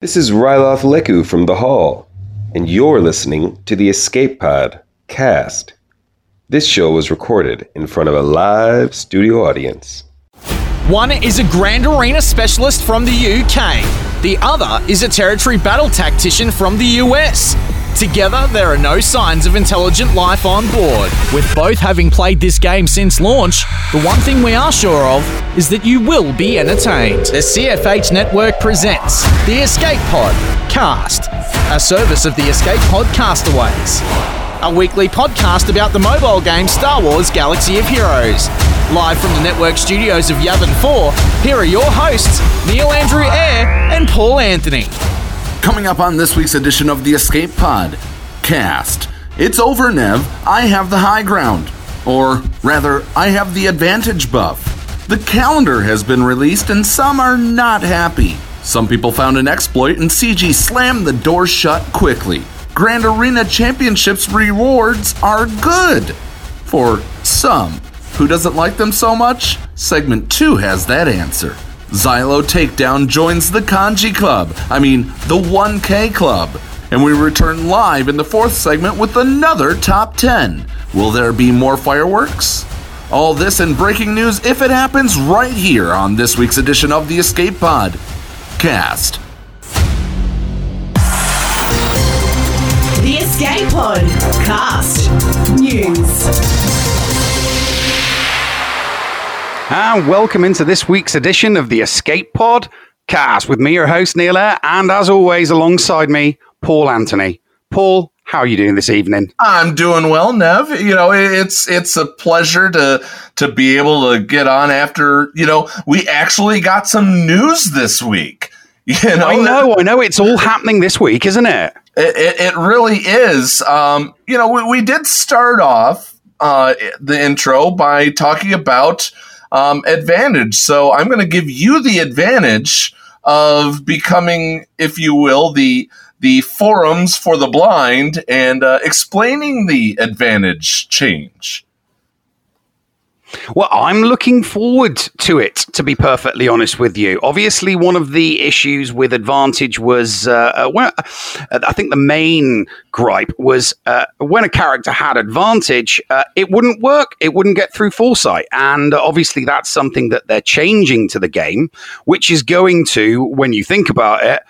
This is Ryloth Leku from The Hall, and you're listening to the Escape Pod cast. This show was recorded in front of a live studio audience. One is a Grand Arena specialist from the UK. The other is a territory battle tactician from the US. Together, there are no signs of intelligent life on board. With both having played this game since launch, the one thing we are sure of is that you will be entertained. The CFH Network presents the Escape Pod Cast, a service of the Escape Pod Castaways. A weekly podcast about the mobile game Star Wars Galaxy of Heroes. Live from the network studios of Yavin 4, here are your hosts, Neil Andrew Eyre and Paul Anthony. Coming up on this week's edition of the Escape Pod cast. It's over, Nev. I have the high ground. Or rather, I have the advantage buff. The calendar has been released and some are not happy. Some people found an exploit and CG slammed the door shut quickly. Grand Arena Championships rewards are good. For some. Who doesn't like them so much? Segment 2 has that answer. Zylo Takedown joins the Kanji Club. I mean, the 1K Club. And we return live in the fourth segment with another top 10. Will there be more fireworks? All this and breaking news if it happens right here on this week's edition of the Escape Pod cast. The Escape Pod Cast News. And welcome into this week's edition of the Escape Pod cast with me, your host, Neil Eyre, and as always, alongside me, Paul Anthony. Paul, how are you doing this evening? I'm doing well, Nev. You know, it's it's a pleasure to to be able to get on after, you know, we actually got some news this week. You know, I know, I know. It's all happening this week, isn't it? It, it, it really is. Um, you know, we, we did start off uh, the intro by talking about um, advantage. So I'm going to give you the advantage of becoming, if you will, the the forums for the blind and uh, explaining the advantage change. Well, I'm looking forward to it, to be perfectly honest with you. Obviously, one of the issues with Advantage was, uh, uh when, uh, I think the main gripe was uh, when a character had Advantage, uh, it wouldn't work, it wouldn't get through Foresight. And obviously, that's something that they're changing to the game, which is going to, when you think about it,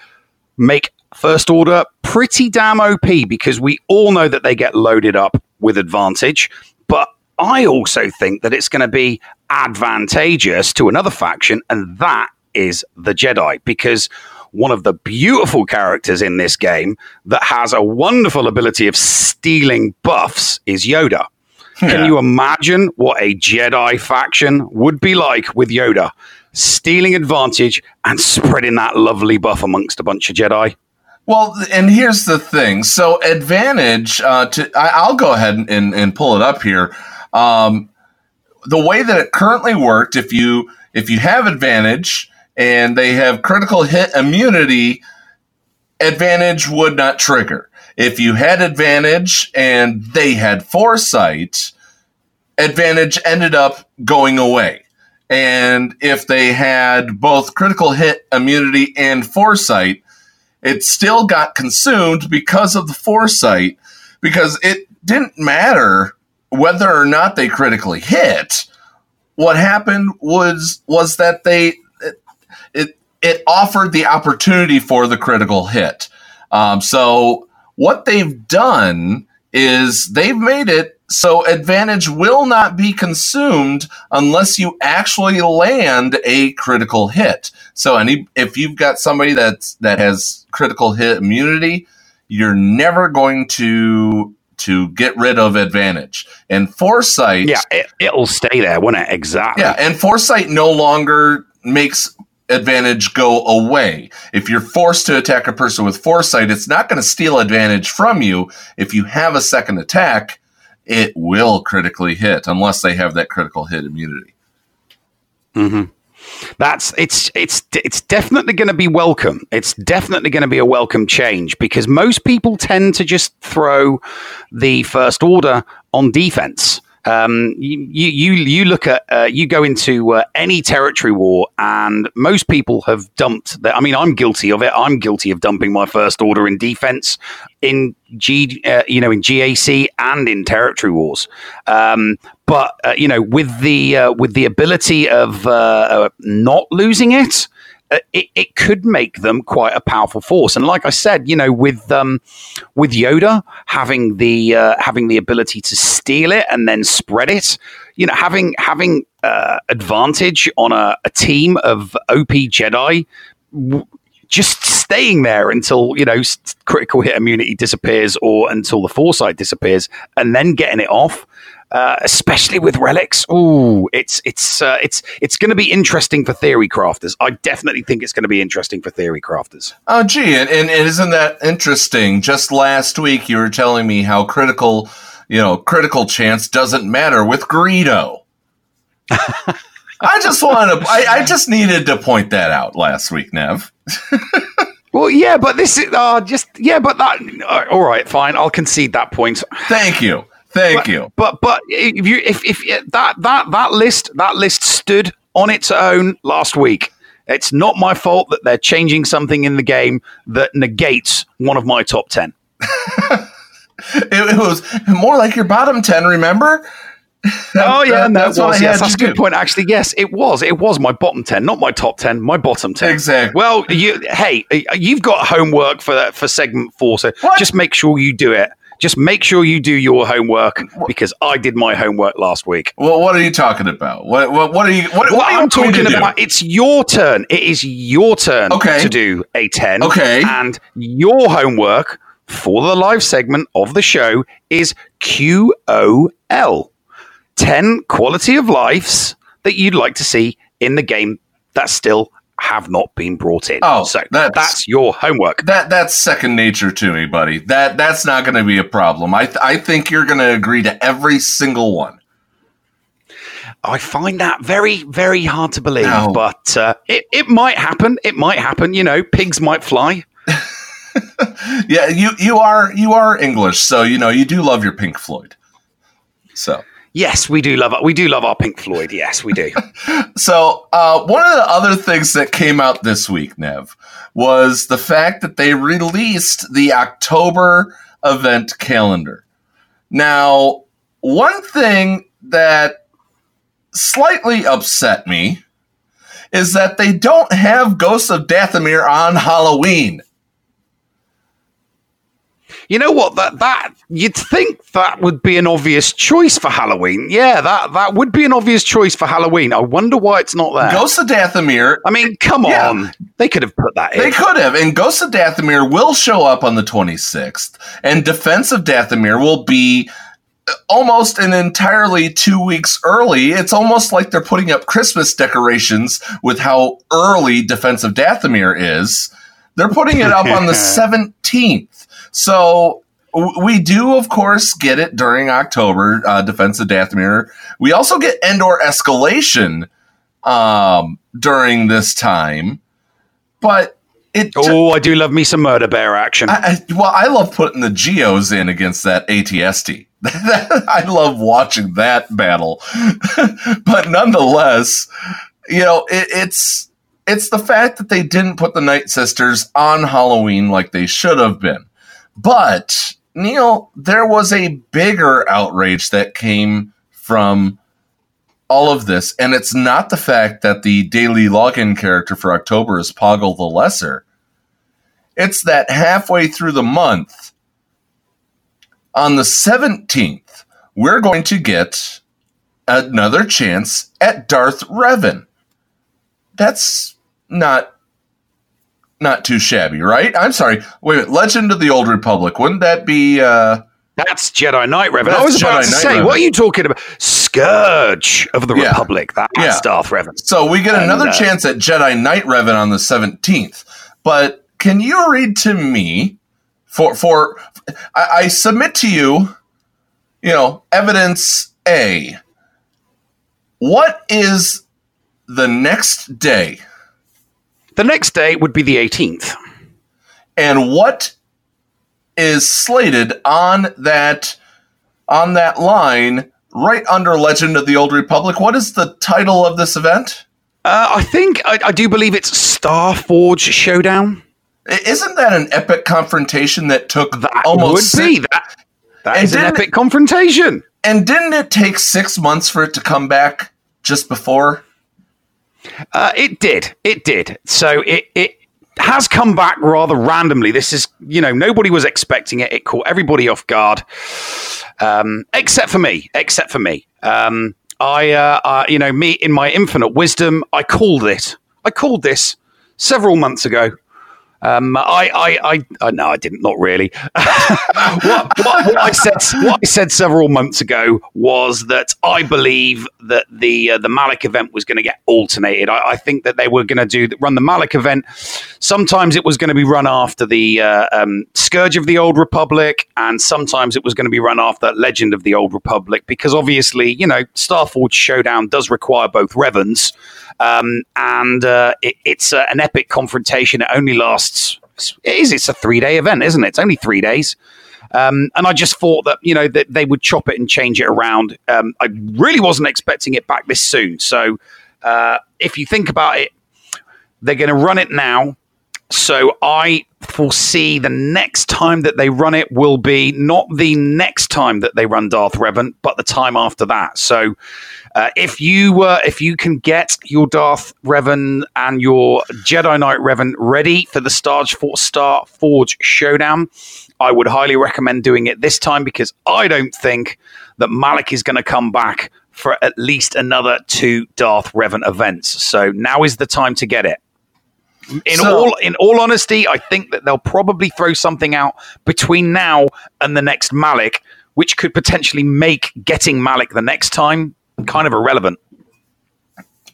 make First Order pretty damn OP because we all know that they get loaded up with Advantage. But I also think that it's going to be advantageous to another faction, and that is the Jedi, because one of the beautiful characters in this game that has a wonderful ability of stealing buffs is Yoda. Yeah. Can you imagine what a Jedi faction would be like with Yoda? Stealing advantage and spreading that lovely buff amongst a bunch of Jedi. Well, and here's the thing. So, advantage. Uh, to I, will go ahead and, and pull it up here. Um, the way that it currently worked, if you if you have advantage and they have critical hit immunity, advantage would not trigger. If you had advantage and they had foresight, advantage ended up going away. And if they had both critical hit immunity and foresight, it still got consumed because of the foresight, because it didn't matter whether or not they critically hit, what happened was was that they it it, offered the opportunity for the critical hit. Um, so what they've done is they've made it so advantage will not be consumed unless you actually land a critical hit. So any if you've got somebody that's that has critical hit immunity, you're never going to to get rid of advantage. And foresight. Yeah, it, will stay there, won't it? Exactly. Yeah, and foresight no longer makes advantage go away. If you're forced to attack a person with foresight, it's not going to steal advantage from you. If you have a second attack, it will critically hit unless they have that critical hit immunity. hmm that's it's it's it's definitely going to be welcome. It's definitely going to be a welcome change because most people tend to just throw the first order on defense Um, you, you you look at uh, you go into uh, any territory war, and most people have dumped. That, I mean, I'm guilty of it. I'm guilty of dumping my first order in defense in G, uh, you know, in GAC and in territory wars. Um, but uh, you know, with the uh, with the ability of uh, not losing it. Uh, it, it could make them quite a powerful force. And like I said, you know, with um, with Yoda having the uh, having the ability to steal it and then spread it, you know, having having uh, advantage on a, a, team of OP Jedi. W- just staying there until you know critical hit immunity disappears or until the foresight disappears and then getting it off uh, especially with relics. Ooh, it's it's uh, it's it's going to be interesting for theory crafters. I definitely think it's going to be interesting for theory crafters. Oh, gee, and, and, and isn't that interesting? Just last week, you were telling me how critical, you know, critical chance doesn't matter with Greedo. I just want to. I, I, just needed to point that out last week, Nev. well, yeah, but this is uh, just yeah, but that. Uh, all right, fine. I'll concede that point. Thank you. Thank but, you. But but if you if if that that that list that list stood on its own last week. It's not my fault that they're changing something in the game that negates one of my top 10. it, it, was more like your bottom 10, remember? Oh yeah, that, that's, was, yes, that's a good do. point. Actually, yes, it was. It was my bottom ten, not my top ten. My bottom ten. Exactly. Well, you, hey, you've got homework for that for segment four, so what? just make sure you do it. Just make sure you do your homework because I did my homework last week. Well, what are you talking about? What what, what are you? What, what I'm talking about? Do? It's your turn. It is your turn okay. to do a ten. Okay, and your homework for the live segment of the show is QOL. 10 quality of lives that you'd like to see in the game that still have not been brought in. Oh, so that's, that's your homework. That that's second nature to me, buddy. That that's not going to be a problem. I th- I think you're going to agree to every single one. I find that very very hard to believe, no. but uh, it it might happen. It might happen. You know, pigs might fly. yeah, you you are you are English, so you know you do love your Pink Floyd. So Yes, we do love. We do love our Pink Floyd. Yes, we do. so, uh, one of the other things that came out this week, Nev, was the fact that they released the October event calendar. Now, one thing that slightly upset me is that they don't have Ghosts of Dathomir on Halloween. You know what? That that you'd think that would be an obvious choice for Halloween. Yeah, that that would be an obvious choice for Halloween. I wonder why it's not there. Ghost of Dathomir. I mean, come yeah. on. They could have put that in. They could have. And Ghost of Dathomir will show up on the 26th. And Defense of Dathomir will be almost an entirely two weeks early. It's almost like they're putting up Christmas decorations with how early Defense of Dathomir is. They're putting it up on the 17th. So we do, of course, get it during October, uh, Defense of Dathomir. We also get Endor escalation um, during this time, but it. Oh, I do love me some murder bear action. I, I, well, I love putting the geos in against that ATST. I love watching that battle, but nonetheless, you know, it, it's it's the fact that they didn't put the Night Sisters on Halloween like they should have been. But Neil, there was a bigger outrage that came from all of this, and it's not the fact that the daily login character for October is Poggle the Lesser. It's that halfway through the month, on the 17th, we're going to get another chance at Darth Revan. That's not not too shabby, right? I'm sorry. Wait a minute. Legend of the Old Republic. Wouldn't that be uh that's Jedi Knight Revan. I was Jedi about to Knight say, Revan. what are you talking about? Scourge of the yeah. Republic. That's yeah. Darth Revan. So we get and, another uh, chance at Jedi Knight Revan on the 17th. But can you read to me for for I, I submit to you, you know, evidence A. What is the next day the next day would be the 18th. And what is slated on that on that line right under Legend of the Old Republic. What is the title of this event? Uh, I think I, I do believe it's Star Forge Showdown. Isn't that an epic confrontation that took That almost would be six- that. That is an epic confrontation. And didn't it take six months for it to come back just before? Uh, it did. It did. So it it has come back rather randomly. This is you know nobody was expecting it. It caught everybody off guard, um, except for me. Except for me. Um, I uh, uh, you know me in my infinite wisdom, I called it. I called this several months ago. Um, I, I, I, I, no, I didn't. Not really. what, what, what I said, what I said several months ago was that I believe that the uh, the Malak event was going to get alternated. I, I think that they were going to do run the Malak event. Sometimes it was going to be run after the uh, um, Scourge of the Old Republic, and sometimes it was going to be run after Legend of the Old Republic. Because obviously, you know, Starforge Showdown does require both Revans. Um, and uh, it, it's uh, an epic confrontation. It only lasts. It is. It's a three day event, isn't it? It's only three days. Um, and I just thought that you know that they would chop it and change it around. Um, I really wasn't expecting it back this soon. So uh, if you think about it, they're going to run it now. So I foresee the next time that they run it will be not the next time that they run Darth Revan, but the time after that. So uh, if you uh, if you can get your Darth Revan and your Jedi Knight Revan ready for the Star, Star Forge Showdown, I would highly recommend doing it this time because I don't think that Malak is going to come back for at least another two Darth Revan events. So now is the time to get it. In So- all in all honesty, I think that they'll probably throw something out between now and the next Malak, which could potentially make getting Malak the next time kind of irrelevant.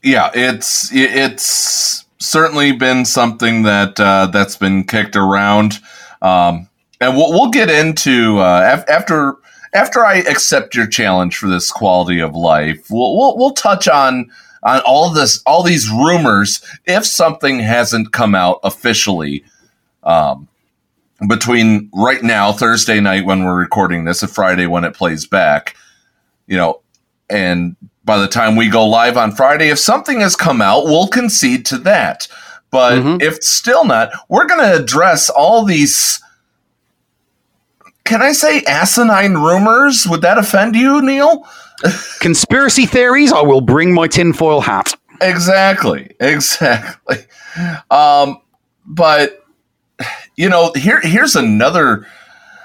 Yeah, it's it's certainly been something that uh, that's been kicked around, um, and we'll we'll get into uh, af- after after I accept your challenge for this quality of life. We'll we'll, we'll touch on on all this all these rumors if something hasn't come out officially. Um, between right now, Thursday night when we're recording this, and Friday when it plays back, you know, and by the time we go live on Friday, if something has come out, we'll concede to that. But Mhm. if still not, we're going to address all these. Can I say asinine rumors? Would that offend you, Neil? Conspiracy theories, I will bring my tinfoil hat. Exactly, exactly. Um, but you know, here here's another.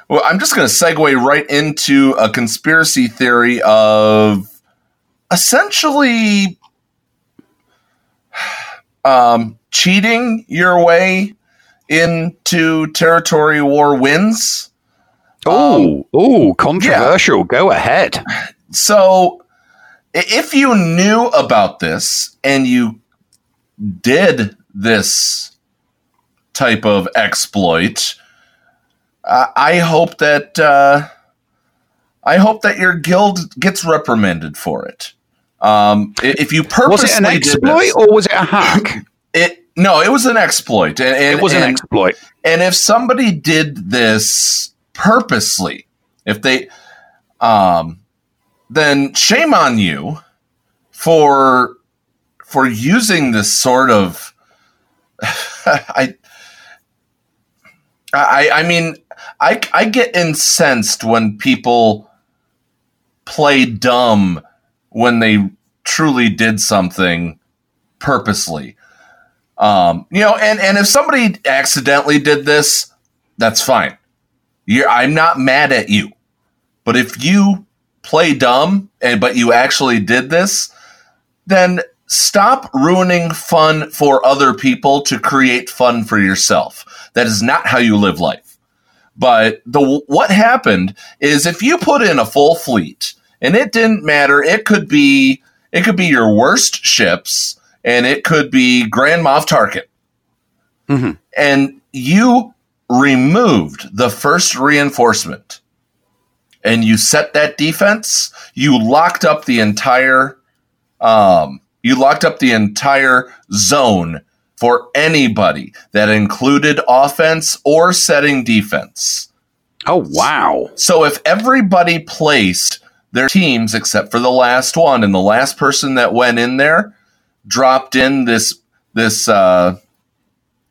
Well, I'm just going to segue right into a conspiracy theory of essentially um, cheating your way into territory war wins. Oh, oh, controversial. Go ahead. So, if you knew about this and you did this type of exploit, uh, I hope that uh, I hope that your guild gets reprimanded for it. Um, if you purposely Was it an did exploit this- or was it a hack? it no, it was an exploit, and, and it was an and- exploit. and if somebody did this purposely, if they, um, then shame on you for for using this sort of. I, I, I mean, I, I get incensed when people play dumb when they truly did something purposely. Um, you know, and, and if somebody accidentally did this, that's fine. You're, I'm not mad at you. But if you play dumb and but you actually did this, then stop ruining fun for other people to create fun for yourself. That is not how you live life. But the what happened is if you put in a full fleet and it didn't matter, it could be it could be your worst ships and it could be Grand Moff Tarkin. Mhm. And you removed the first reinforcement and you set that defense, you locked up the entire um, you locked up the entire zone for anybody that included offense or setting defense. Oh, wow. So if everybody placed their teams except for the last one, and the last person that went in there dropped in this this uh,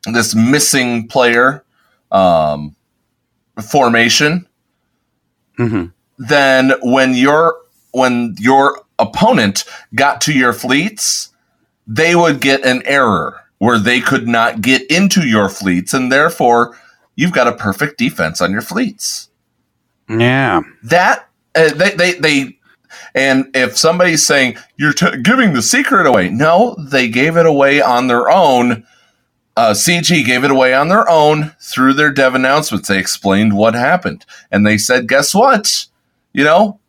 this missing player um, formation. Then when your when your opponent got to your fleets, they would get an error where they could not get into your fleets, and therefore you've got a perfect defense on your fleets. Yeah. That uh, they they they. And if somebody's saying you're t- giving the secret away, no, they gave it away on their own. Uh, CG gave it away on their own through their dev announcements. They explained what happened, and they said, "Guess what? You know,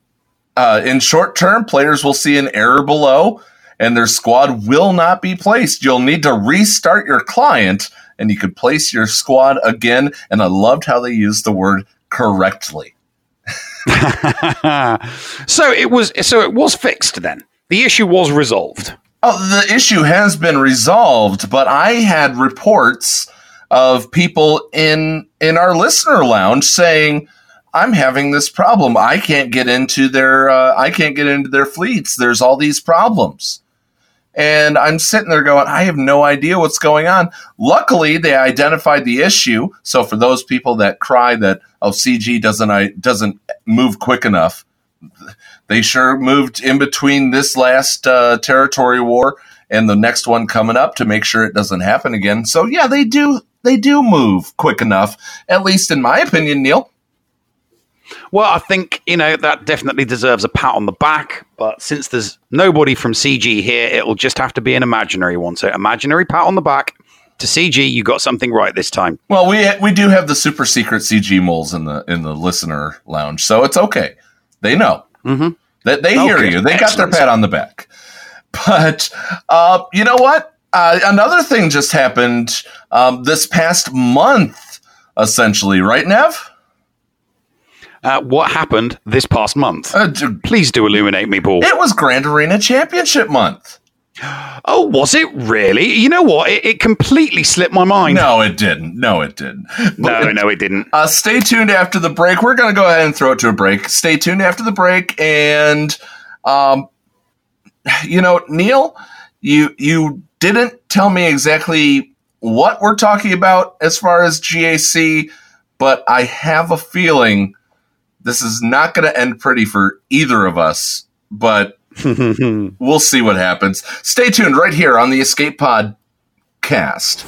uh, in short term, players will see an error below, and their squad will not be placed. You'll need to restart your client, and you could place your squad again." And I loved how they used the word correctly. so it was so it was fixed then. The issue was resolved. Oh, the issue has been resolved, but I had reports of people in in our listener lounge saying, "I'm having this problem. I can't get into their uh, I can't get into their fleets. There's all these problems." And I'm sitting there going, I have no idea what's going on. Luckily, they identified the issue. So for those people that cry that oh CG doesn't I doesn't move quick enough, they sure moved in between this last uh, territory war and the next one coming up to make sure it doesn't happen again. So yeah, they do they do move quick enough, at least in my opinion, Neil. Well, I think, you know, that definitely deserves a pat on the back. But since there's nobody from CG here, it'll just have to be an imaginary one. So, imaginary pat on the back to CG. You got something right this time. Well, we we do have the super secret CG moles in the in the listener lounge, so it's okay. They know. Mm-hmm. They, they hear you. They got their pat on the back. But uh, you know what? Uh, another thing just happened um, this past month, essentially, right, Nev? Uh, what happened this past month? Uh, Please do illuminate me, Paul. it was Grand Arena Championship month. Oh, was it really? You know what? It, it completely slipped my mind. No, it didn't. No, it didn't. no, no, it didn't. Uh, stay tuned after the break. We're going to go ahead and throw it to a break. Stay tuned after the break, and um, you know, Neil, you you didn't tell me exactly what we're talking about as far as GAC, but I have a feeling this is not going to end pretty for either of us. But we'll see what happens. Stay tuned right here on the Escape Pod cast.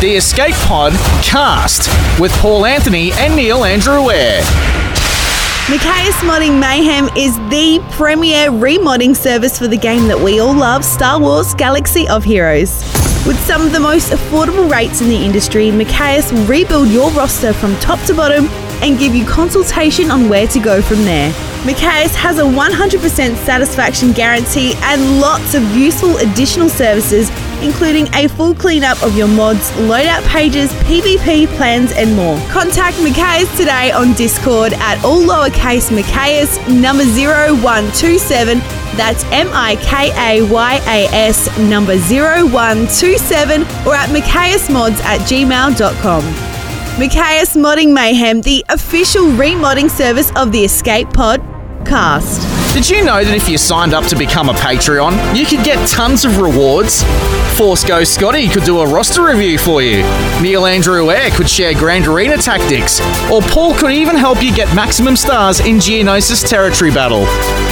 The Escape Pod cast with Paul Anthony and Neil Andrew Eyre. Mikayas Modding Mayhem is the premier remodding service for the game that we all love, Star Wars Galaxy of Heroes. With some of the most affordable rates in the industry, Mikayas will rebuild your roster from top to bottom and give you consultation on where to go from there. Mikayas has a 100% satisfaction guarantee and lots of useful additional services, including a full cleanup of your mods, loadout pages, PvP plans, and more. Contact Mikayas today on Discord at all lowercase Mikayas number 0127. That's M I K A Y A S number 0127 or at MikayasMods at gmail.com. Mikayas Modding Mayhem, the official remodding service of the Escape Pod cast. Did you know that if you signed up to become a Patreon, you could get tons of rewards? Force Ghost Scotty could do a roster review for you. Neil Andrew Eyre could share Grand Arena tactics. Or Paul could even help you get maximum stars in Geonosis Territory Battle.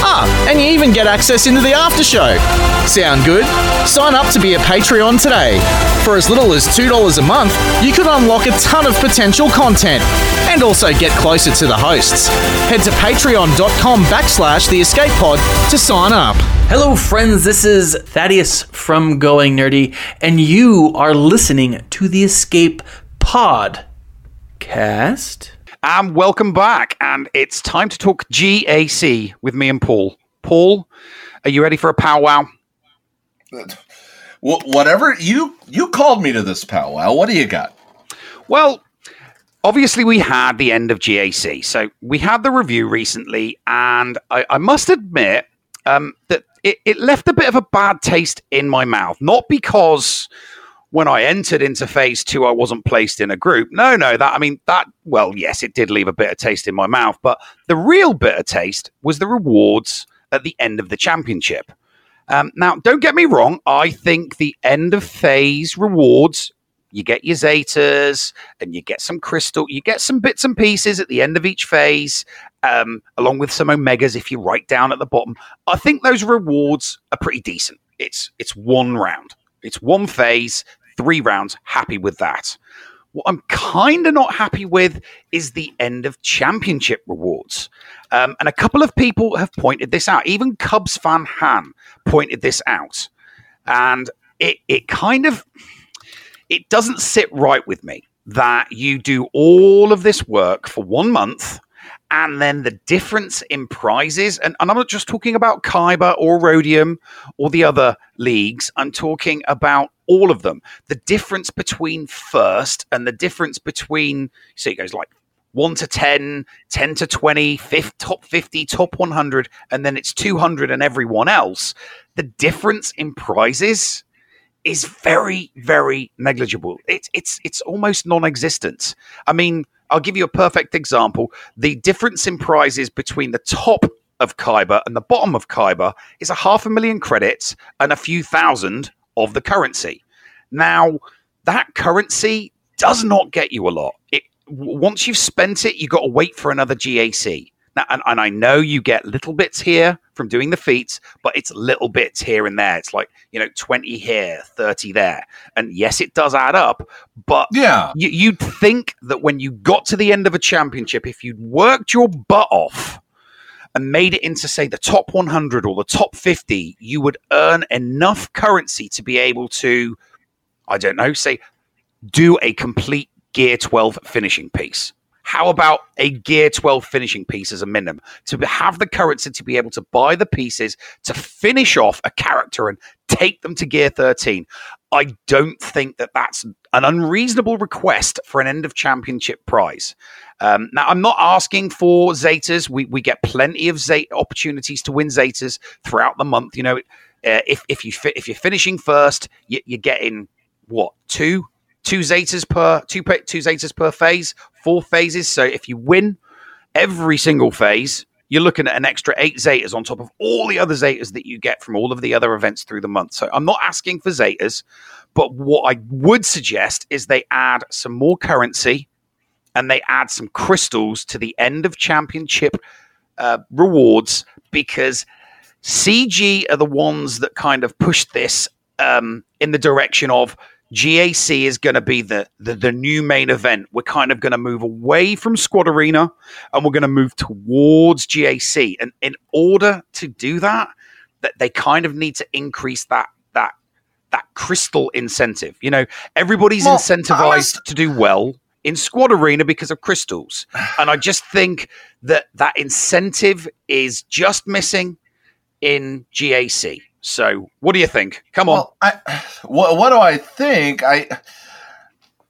Ah, and you even get access into the after show. Sound good? Sign up to be a Patreon today. For as little as $2 a month, you could unlock a ton of potential content and also get closer to the hosts. Head to patreon.com backslash the escape pod to sign up. Hello, friends. This is Thaddeus from Going Nerdy, and you are listening to the Escape Pod cast. And welcome back. And it's time to talk GAC with me and Paul. Paul, are you ready for a powwow? Whatever you you called me to this powwow. What do you got? Well, obviously, we had the end of GAC. So we had the review recently, and I, I must admit um, that it, it left a bit of a bad taste in my mouth. Not because when I entered into phase two, I wasn't placed in a group. No, no, that, I mean, that, well, yes, it did leave a bitter taste in my mouth, but the real bitter taste was the rewards at the end of the championship. Um, now, don't get me wrong, I think the end of phase rewards you get your Zetas and you get some crystal, you get some bits and pieces at the end of each phase, um, along with some Omegas if you write down at the bottom. I think those rewards are pretty decent. It's it's one round, it's one phase, three rounds. Happy with that. What I'm kind of not happy with is the end of championship rewards. Um, and a couple of people have pointed this out. Even Cubs fan Han pointed this out. And it, it kind of it doesn't sit right with me that you do all of this work for one month and then the difference in prizes, and, and I'm not just talking about Kyber or Rhodium or the other leagues, I'm talking about all of them. The difference between first and the difference between, so it goes like 1 to 10, 10 to 20, fifth, top 50, top 100, and then it's 200 and everyone else. The difference in prizes is very, very negligible. It's it's it's almost non-existent. I mean, I'll give you a perfect example. The difference in prizes between the top of Kyber and the bottom of Kyber is a half a million credits and a few thousand of the currency. Now, that currency does not get you a lot. It once you've spent it, you got to wait for another GAC. Now, and, and I know you get little bits here from doing the feats, but it's little bits here and there. It's like, you know, 20 here, 30 there. And yes, it does add up, but Yeah. you, you'd think that when you got to the end of a championship, if you'd worked your butt off and made it into, say, the top 100 or the top 50, you would earn enough currency to be able to, I don't know, say, do a complete Gear 12 finishing piece. How about a Gear 12 finishing piece as a minimum? To have the currency to be able to buy the pieces to finish off a character and take them to Gear 13. I don't think that that's an unreasonable request for an end of championship prize. Um, now, I'm not asking for Zetas. We, we get plenty of Zeta opportunities to win Zetas throughout the month. You know, uh, if, if, you fi- if you're finishing first, you, you're getting what, two? Two Zetas per two two Zetas per phase, four phases. So if you win every single phase, you're looking at an extra eight Zetas on top of all the other Zetas that you get from all of the other events through the month. So I'm not asking for Zetas, but what I would suggest is they add some more currency and they add some crystals to the end of championship uh, rewards because CG are the ones that kind of pushed this um, in the direction of GAC is going to be the, the the new main event. We're kind of going to move away from Squad Arena and we're going to move towards GAC. And in order to do that, that they kind of need to increase that that that crystal incentive. You know, everybody's Well, incentivized to do well in Squad Arena because of crystals. And I just think that that incentive is just missing in GAC. So, what do you think? Come on. Well, I what, what do I think? I,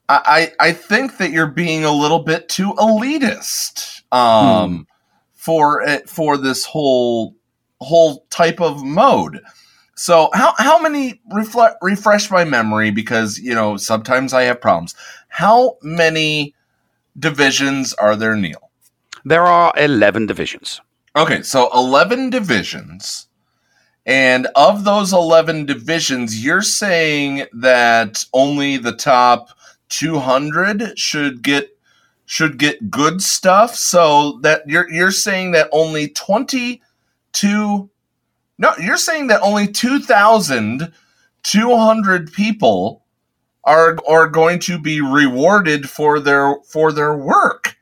I I think that you're being a little bit too elitist um for it for this whole whole type of mode. So how how many refle- refresh my memory because you know sometimes I have problems. How many divisions are there, Neil? There are 11 divisions. Okay, so 11 divisions. And of those 11 divisions, you're saying that only the top 200 should get should get good stuff. So that you're you're saying that only 22 No, you're saying that only 2200 people are are going to be rewarded for their for their work.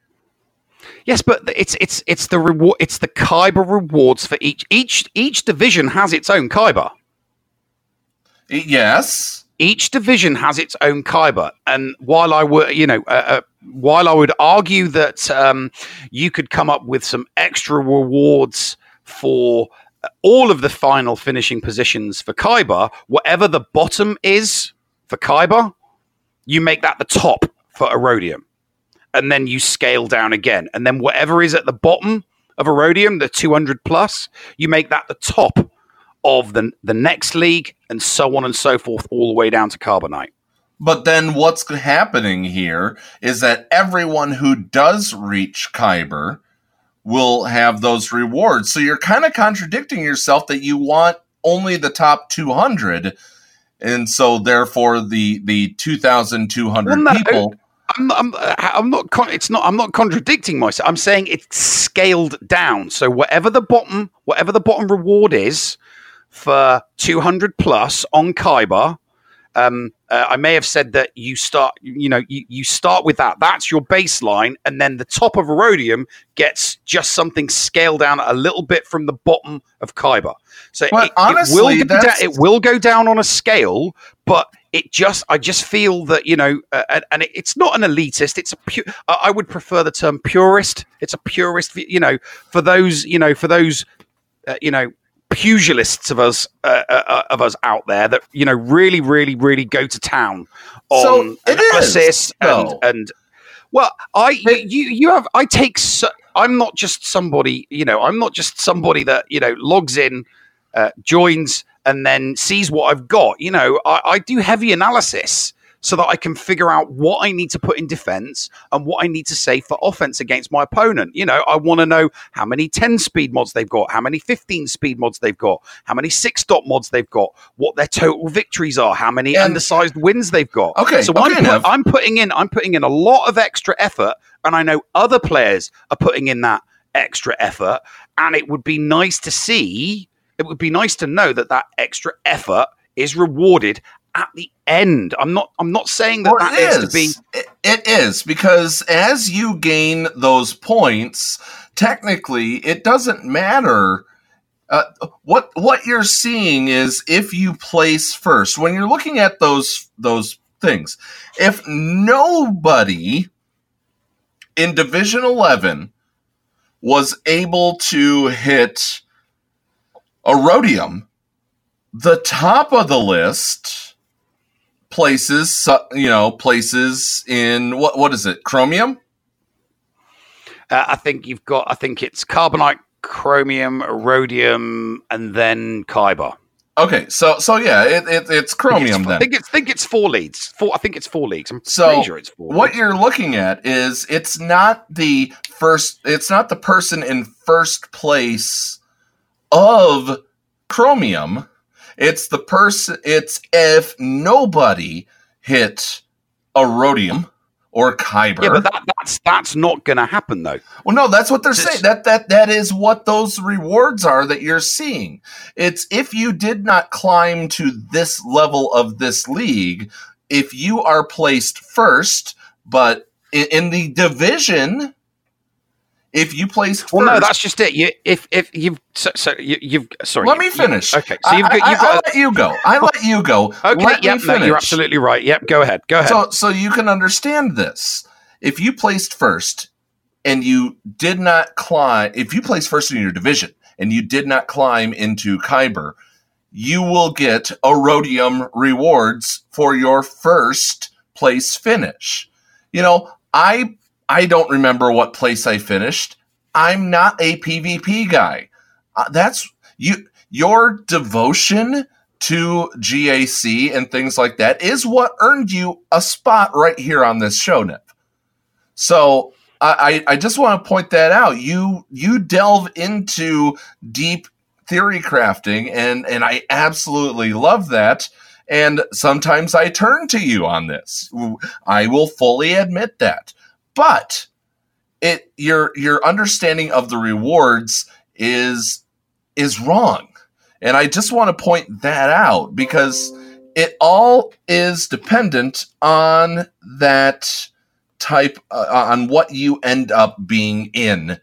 Yes, but it's it's it's the reward it's the Kyber rewards for each each each division has its own Kyber. Yes. Each division has its own Kyber, and while I would, you know, uh, uh, while I would argue that um, you could come up with some extra rewards for all of the final finishing positions for Kyber, whatever the bottom is for Kyber, you make that the top for Aurodium, and then you scale down again, and then whatever is at the bottom of Aurodium, the 200 plus, you make that the top of the the next league, and so on and so forth, all the way down to Carbonite. But then what's happening here is that everyone who does reach Kyber will have those rewards. So you're kind of contradicting yourself that you want only the top 200 and so therefore the the 2200 Well, no, people I'm, I'm, I'm not. Con- it's not. I'm not contradicting myself. I'm saying it's scaled down. So whatever the bottom, whatever the bottom reward is for 200 plus on Kyber, um, uh, I may have said that you start. You know, you, you start with that. That's your baseline, and then the top of Aurodium gets just something scaled down a little bit from the bottom of Kyber. So it, it will honestly, down, it will go down on a scale, but it just I just feel that you know, uh, and, and it's not an elitist. It's a pure. I I would prefer the term purist. It's a purist. You know, for those you know, for those uh, you know pugilists of us uh, uh, of us out there that you know really, really, really go to town So on it is, analysis and though. and well, I you you have I take. So, I'm not just somebody. You know, I'm not just somebody that you know logs in, uh, joins, and then sees what I've got. You know, I, I do heavy analysis so that I can figure out what I need to put in defense and what I need to say for offense against my opponent. You know, I want to know how many 10 speed mods they've got, how many 15 speed mods they've got, how many six dot mods they've got, what their total victories are, how many And- undersized wins they've got. Okay, so okay, I'm, put- I'm putting in I'm putting in a lot of extra effort, and I know other players are putting in that extra effort, and it would be nice to see. It would be nice to know that that extra effort is rewarded at the end. I'm not. I'm not saying that Well, that needs to is. be. It- it is because as you gain those points, technically, it doesn't matter. Uh, what what you're seeing is if you place first when you're looking at those those things. If nobody in Division Eleven was able to hit Aurodium, the top of the list places, you know, places in what what is it? Chromium. Uh, I think you've got. I think it's carbonite, chromium, rhodium, and then kyber. Okay, so so yeah, it, it, it's chromium I then. think it's think it's four leads. Four. I think it's four leagues. I'm So, pretty sure it's four. What leagues. you're looking at is it's not the first. It's not the person in first place of chromium. It's the person. It's if nobody hit a rhodium or kyber. Yeah, but that, that's that's not going to happen though. Well, no, that's what they're saying. That that that is what those rewards are that you're seeing. It's if you did not climb to this level of this league, if you are placed first, but in, in the division, if you placed Well, no, that's just it. You, if if you've so, so you, you've sorry. Let you- me you- finish. okay, so you've I, got you've I, I got. let you go. I oh. let you go. okay, Let yep, no, you're absolutely right. Yep, go ahead. Go ahead. So, so you can understand this. If you placed first and you did not climb, if you placed first in your division and you did not climb into Kyber, you will get a Aurodium rewards for your first place finish. You know, I I don't remember what place I finished. I'm not a PvP guy. Uh, that's you. Your devotion to GAC and things like that is what earned you a spot right here on this show, Nip. So I, I just want to point that out. You you delve into deep theory crafting, and and I absolutely love that. And sometimes I turn to you on this. I will fully admit that. But it your your understanding of the rewards is is wrong. And I just want to point that out because it all is dependent on that type uh, on what you end up being in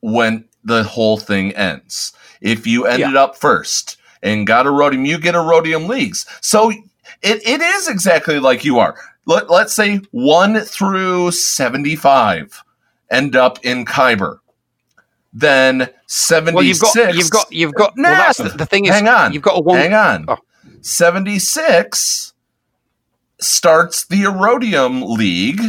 when the whole thing ends. If you ended up first and got a rhodium, you get a rhodium leagues. So it, it is exactly like you are. Let, let's say 1 through 75 end up in Kyber. Then 76 well, you've got you've got you've got. well, that's the, the thing is, hang on. you've got a one. Hang on. Oh. 76 starts the Aurodium League,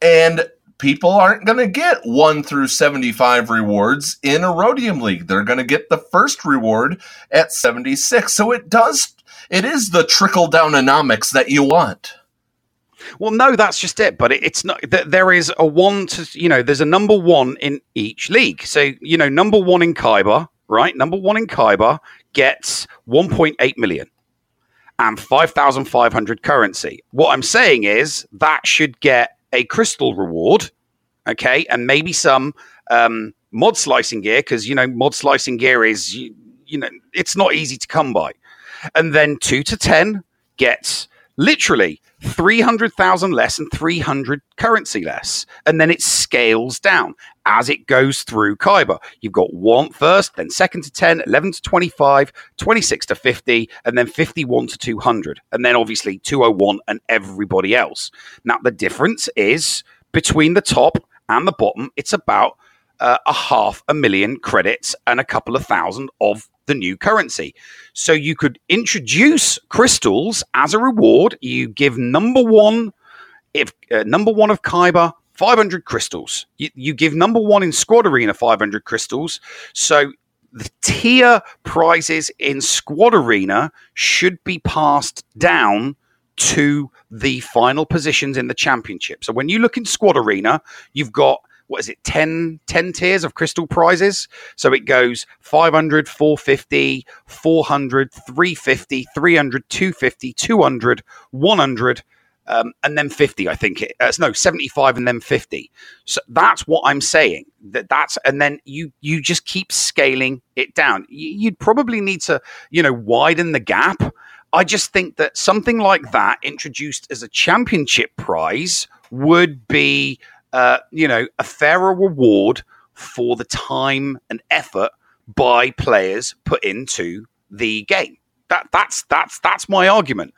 and people aren't going to get 1 through 75 rewards in Aurodium League. They're going to get the first reward at 76. So it does it is the trickle down economics that you want. Well, no, that's just it. But it, it's not. that there is a one to you know. There's a number one in each league. So you know, number one in Kyber, right? Number one in Kyber gets 1.8 million and 5,500 currency. What I'm saying is that should get a crystal reward, okay, and maybe some um, mod slicing gear because you know mod slicing gear is you, you know it's not easy to come by, and then two to ten gets literally 300,000 less and 300 currency less. And then it scales down as it goes through Kyber. You've got one first, then second to 10, 11 to 25, 26 to 50, and then 51 to 200. And then obviously 201 and everybody else. Now, the difference is between the top and the bottom, it's about uh, a half a million credits and a couple of thousand of the new currency. So you could introduce crystals as a reward. You give number one, if uh, number one of Kyber, 500 crystals. You, you give number one in Squad Arena 500 crystals. So the tier prizes in Squad Arena should be passed down to the final positions in the championship. So when you look in Squad Arena, you've got what is it 10, 10 tiers of crystal prizes? So it goes 500 450 400 350 300 250 200 100 um, and then 50 i think it uh, no 75 and then 50 so that's what i'm saying that that's and then you you just keep scaling it down. You'd probably need to you know widen the gap. I just think that something like that introduced as a championship prize would be uh, you know, a fairer reward for the time and effort by players put into the game. That that's that's that's my argument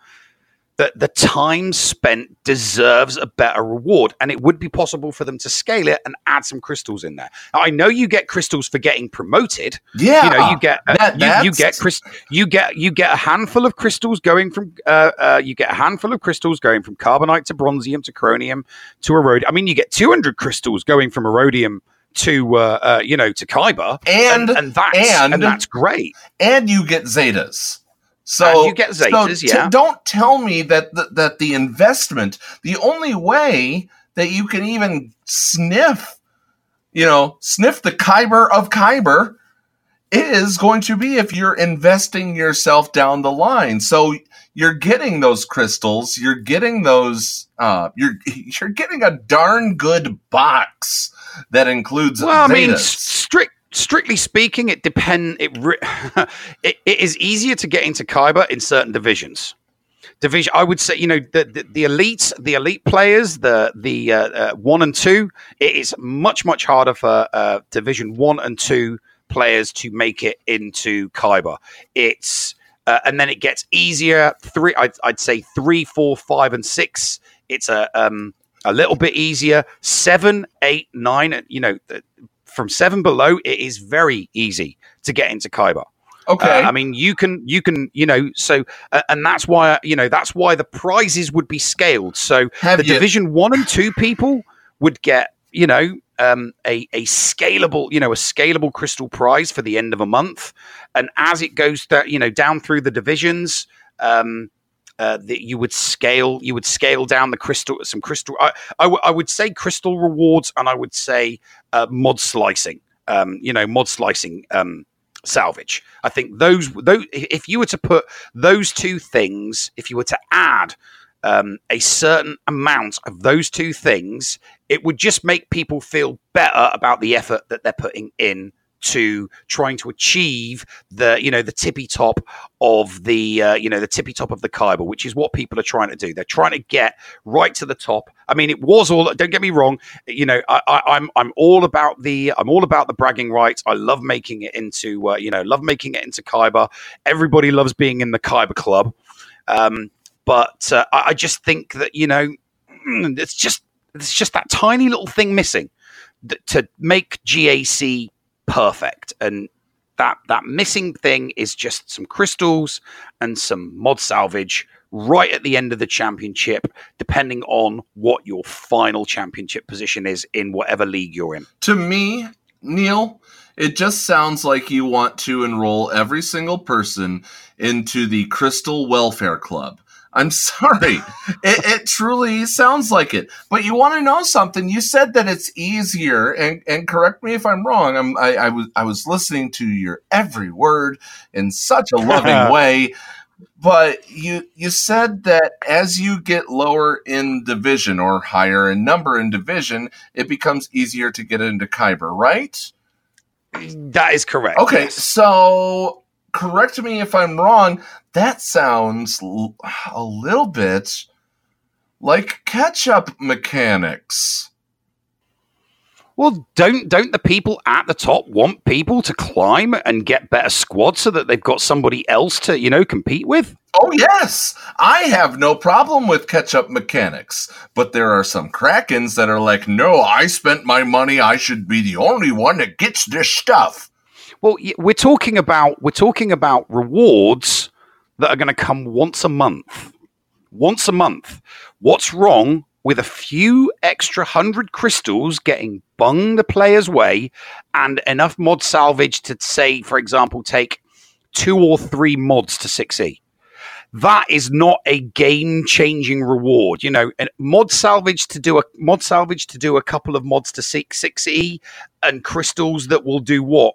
that the time spent deserves a better reward and it would be possible for them to scale it and add some crystals in there now, i know you get crystals for getting promoted yeah you know you get uh, that, you, you, get you get you get a handful of crystals going from uh, uh, you get a handful of crystals going from carbonite to bronzium to Chromium to Aurodium i mean you get 200 crystals going from Aurodium to uh, uh, you know to Kyber, and and, and that's and, and that's great. And you get Zetas. So and you get Zetas, so yeah. Don't tell me that the, that the investment, the only way that you can even sniff, you know, sniff the Kyber of Kyber is going to be if you're investing yourself down the line. So you're getting those crystals, you're getting those, uh, you're you're getting a darn good box that includes. Well, Zetas. I mean, strict strictly speaking, it depend. It, it it is easier to get into Kyber in certain divisions. Division, I would say, you know, the the, the elites, the elite players, the the uh, uh, one and two. It is much much harder for uh, Division one and two players to make it into Kyber. It's uh, and then it gets easier. Three, I'd, I'd say three, four, five, and six. It's a um, a little bit easier. Seven, eight, nine. You know, from seven below, it is very easy to get into Kyber. Okay. Uh, I mean, you can, you can, you know, so, uh, and that's why, you know, that's why the prizes would be scaled. So Have the you- division one and two people would get, you know, um, a, a scalable, you know, a scalable crystal prize for the end of a month. And as it goes, th- you know, down through the divisions, um, uh, that you would scale you would scale down the crystal some crystal I, I, w- I would say crystal rewards and I would say uh, mod slicing um, you know mod slicing um, salvage. I think those those if you were to put those two things if you were to add um, a certain amount of those two things it would just make people feel better about the effort that they're putting in to trying to achieve the you know the tippy top of the uh, you know the tippy top of the Kyber, which is what people are trying to do. They're trying to get right to the top. I mean, it was all. Don't get me wrong. You know, I, am I'm, I'm all about the I'm all about the bragging rights. I love making it into uh, you know love making it into Kyber. Everybody loves being in the Kyber club. Um, but uh, I, I just think that you know mm, it's just it's just that tiny little thing missing to make GAC perfect. And that that missing thing is just some crystals and some mod salvage right at the end of the championship, depending on what your final championship position is in whatever league you're in. To me, Neil, it just sounds like you want to enroll every single person into the Crystal Welfare Club. I'm sorry. it, it, truly sounds like it. But you want to know something? You said that it's easier, and, and correct me if I'm wrong. I'm, I, I was I was listening to your every word in such a loving way. But you you said that as you get lower in division or higher in number in division, it becomes easier to get into Kyber, right? That is correct. Okay, yes. so correct me if I'm wrong. That sounds l- a little bit like catch-up mechanics. Well, don't don't the people at the top want people to climb and get better squads so that they've got somebody else to you know compete with? Oh yes, I have no problem with catch-up mechanics, but there are some krakens that are like, "No, I spent my money. I should be the only one that gets this stuff." Well, we're talking about we're talking about rewards that are going to come once a month. Once a month. What's wrong with a few extra hundred crystals getting bung the player's way and enough mod salvage to say, for example, take two or three mods to 6e? That is not a game-changing reward. You know, mod salvage to do a mod salvage to do a couple of mods to 6 6e and crystals that will do what?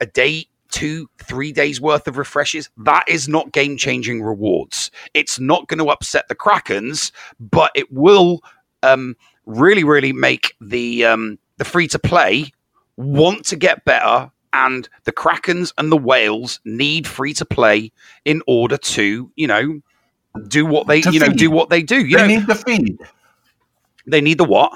A day two, three days worth of refreshes. That is not game changing rewards. It's not going to upset the Krakens, but it will um, really, really make the um, the free to play want to get better. And the Krakens and the whales need free to play in order to, you know, do what they, you know, do what they do. You they know, need to feed. they need the what?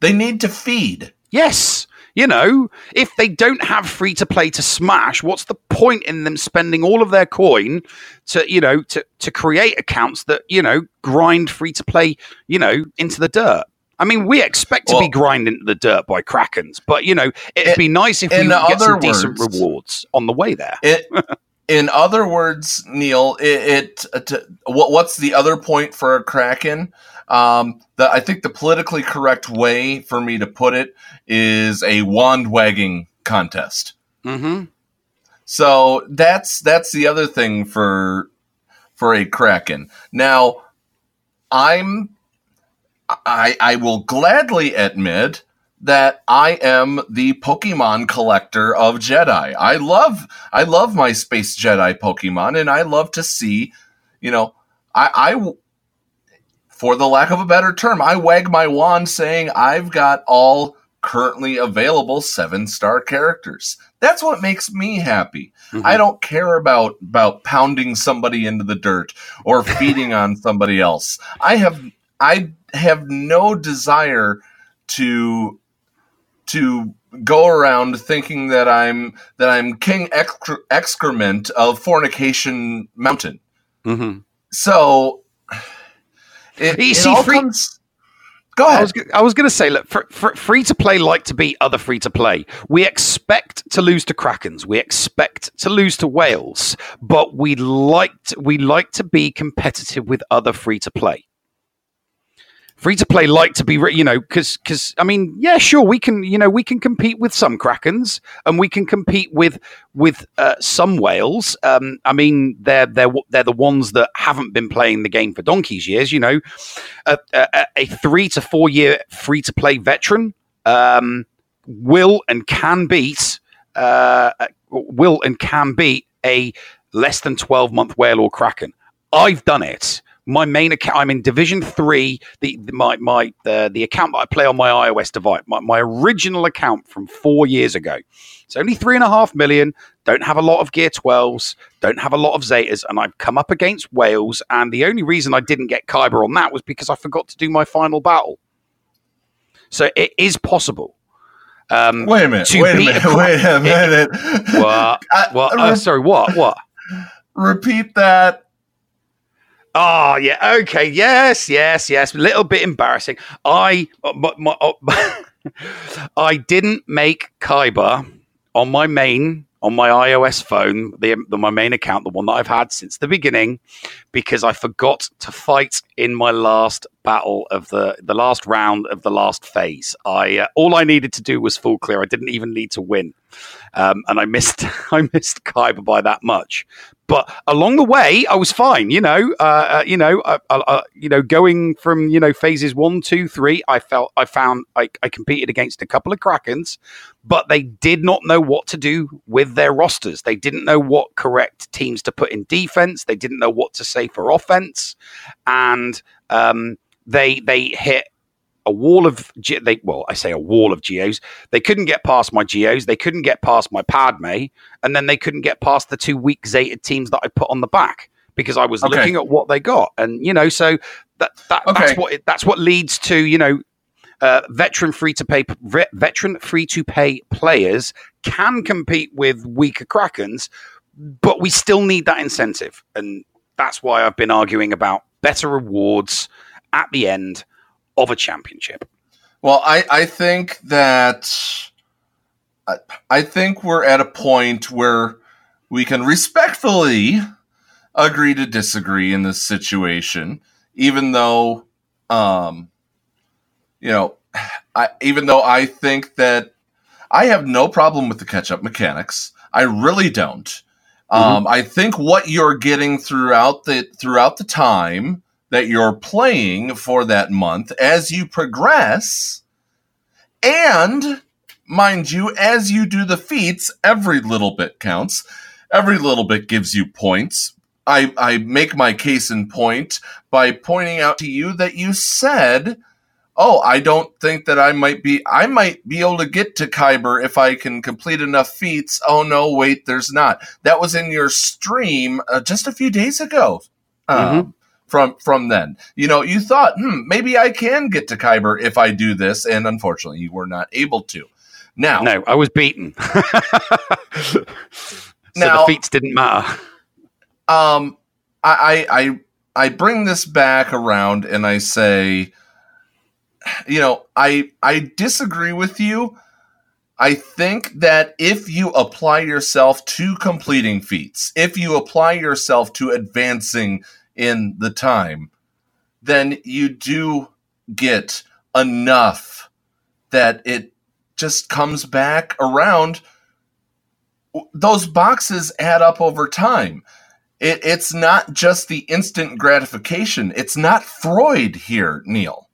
They need to feed. Yes. You know, if they don't have free to play to smash, what's the point in them spending all of their coin to, you know, to, to create accounts that, you know, grind free to play, you know, into the dirt? I mean, we expect to be Well- grinding into the dirt by Krakens, but, you know, it'd In- be nice if we get some other decent rewards on the way there. It, in other words, Neil, it, it uh, to, what what's the other point for a kraken? Um, the, I think the politically correct way for me to put it is a wand wagging contest. Mm-hmm. So that's that's the other thing for for a kraken. Now, I'm I I will gladly admit that I am the Pokemon collector of Jedi. I love I love my space Jedi Pokemon, and I love to see, you know, I, for the lack of a better term, I wag my wand saying I've got all currently available seven star characters. That's what makes me happy. I don't care about about pounding somebody into the dirt or feeding on somebody else. I have I have no desire to to go around thinking that I'm that I'm king excre- excrement of fornication mountain. Mm-hmm. So it, You see, all free- comes. Go I was, I was going to say, look, fr- fr- free to play like to beat other free to play. We expect to lose to Krakens. We expect to lose to whales, but we like to, we like to be competitive with other free to play. Free to play like to be, you know, because because I mean, yeah, sure, we can, you know, we can compete with some Krakens and we can compete with with uh, some whales. Um, I mean, they're they're they're the ones that haven't been playing the game for donkey's years. You know, a, a, a three to four year free to play veteran um, will and can beat uh, will and can beat a less than 12 month whale or kraken. I've done it. My main account, I'm in Division Three. The, the my my the, the account that I play on my iOS device, my, my original account from four years ago. It's only three and a half million. Don't have a lot of Gear 12s. Don't have a lot of Zetas, and I've come up against whales. And the only reason I didn't get Kyber on that was because I forgot to do my final battle. So it is possible. Um, Wait a minute. Wait a a minute. cra- Wait a minute. what? I- What? re- Oh, sorry. What? What? repeat that. Oh yeah, okay, yes, yes, yes. A little bit embarrassing. I, my, my, oh, I didn't make Kyber on my main on my iOS phone, the, the my main account, the one that I've had since the beginning, because I forgot to fight in my last battle of the the last round of the last phase. I uh, all I needed to do was full clear. I didn't even need to win, um, and I missed I missed Kyber by that much. But along the way, I was fine. You know, uh, uh, you know, uh, uh, uh, you know, going from you know phases one, two, three. I felt I found I, I competed against a couple of Krakens, but they did not know what to do with their rosters. They didn't know what correct teams to put in defense. They didn't know what to say for offense, and um, they they hit a wall of ge- they well I say a wall of geos. They couldn't get past my geos. They couldn't get past my Padme, and then they couldn't get past the two weak Zeta teams that I put on the back because I was Okay. looking at what they got, and you know, so that, that Okay. that's what it, that's what leads to you know. Uh, veteran free to pay ve- veteran free to pay players can compete with weaker krakens, but we still need that incentive, and that's why I've been arguing about better rewards at the end of a championship. Well, I, I think that I, I think we're at a point where we can respectfully agree to disagree in this situation, even though, um, you know, I, even though I think that I have no problem with the catch up mechanics, I really don't. Um, I think what you're getting throughout the throughout the time that you're playing for that month as you progress. And mind you as you do the feats every little bit counts. Every little bit gives you points. I i make my case in point by pointing out to you that you said oh i don't think that i might be i might be able to get to kyber if i can complete enough feats. Oh no wait there's not. That was in your stream uh, just a few days ago. Um, from from then. You know, you thought, hmm, maybe I can get to Kyber if I do this, and unfortunately, you were not able to. Now, No, I was beaten. so Now- the feats didn't matter. um, I, I I I bring this back around and I say, you know, I I disagree with you. I think that if you apply yourself to completing feats, if you apply yourself to advancing in the time, then you do get enough that it just comes back around. Those boxes add up over time. It, it's not just the instant gratification. It's not Freud here, Neil.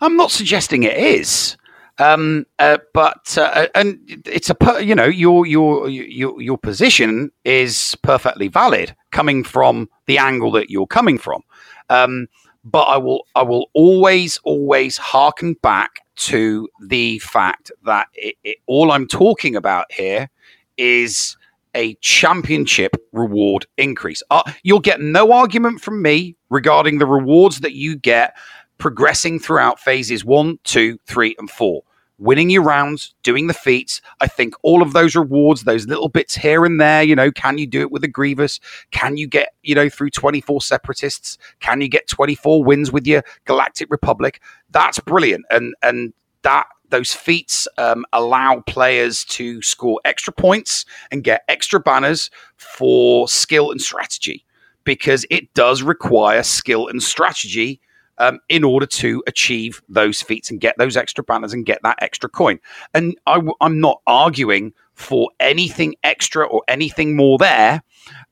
I'm not suggesting it is. Um, uh, but uh, and it's a per- you know your your your your position is perfectly valid coming from the angle that you're coming from. Um, but I will I will always always harken back to the fact that it, it, all I'm talking about here is a championship reward increase. Uh, you'll get no argument from me regarding the rewards that you get progressing throughout phases one, two, three, and four. Winning your rounds, doing the feats. I think all of those rewards, those little bits here and there, you know, can you do it with a Grievous? Can you get, you know, through 24 separatists? Can you get 24 wins with your Galactic Republic? That's brilliant. And and that those feats um, allow players to score extra points and get extra banners for skill and strategy because it does require skill and strategy um, in order to achieve those feats and get those extra banners and get that extra coin. And I, am not arguing for anything extra or anything more there.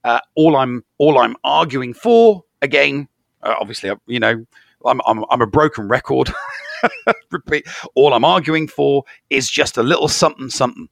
Uh, all I'm all I'm arguing for, again, uh, obviously, you know, I'm I'm, I'm a broken record. Repeat. All I'm arguing for is just a little something something.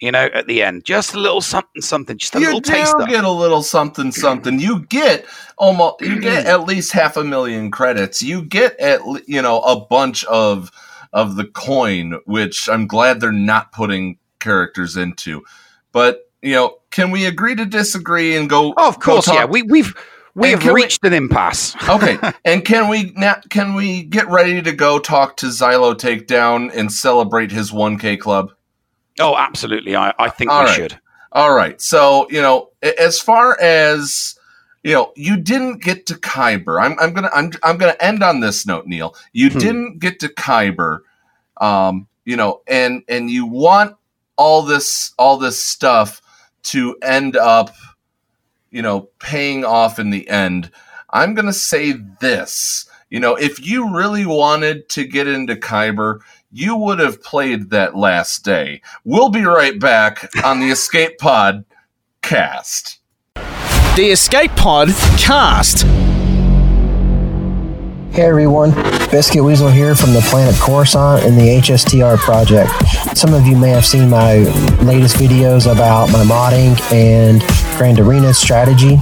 You know, at the end, just a little something something, just a you little do taster. get a little something something. You get almost you get at least half a million credits. You get at you know a bunch of of the coin, which I'm glad they're not putting characters into. But you know, can we agree to disagree and go? Oh, of go course, talk- yeah. We, we've we And have can we- reached an impasse. okay, and can we now? Can we get ready to go talk to Zylo Takedown and celebrate his 1K club? Oh, absolutely. I, I think All we right. should. All right. So, you know, as far as you know, you didn't get to Kyber. I'm, I'm gonna I'm, I'm gonna end on this note, Neil. You Hmm. didn't get to Kyber, um, you know, and and you want all this all this stuff to end up, you know, paying off in the end. I'm going to say this. You know, if you really wanted to get into Kyber, you would have played that last day. We'll be right back on the Escape Pod cast. The Escape Pod Cast. Hey everyone, Biscuit Weasel here from the planet Coruscant and the HSTR project. Some of you may have seen my latest videos about my modding and Grand Arena strategy,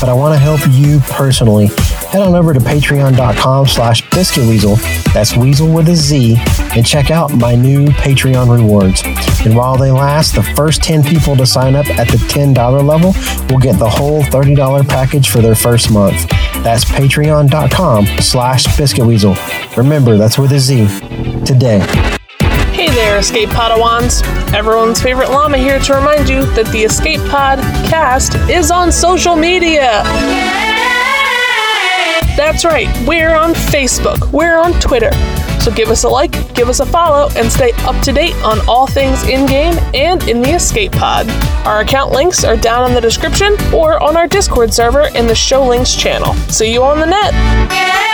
but I want to help you personally. Head on over to patreon.com slash biscuitweasel, that's weasel with a Z, and check out my new Patreon rewards. And while they last, the first 10 people to sign up at the $10 level will get the whole $30 package for their first month. That's patreon.com slash biscuitweasel. Remember, that's with a Z. Today. There, Escape Padawans! Everyone's favorite llama here to remind you that the Escape Pod cast is on social media! That's right, we're on Facebook, we're on Twitter. So give us a like, give us a follow, and stay up to date on all things in game and in the Escape Pod. Our account links are down in the description or on our Discord server in the Show Links channel. See you on the net!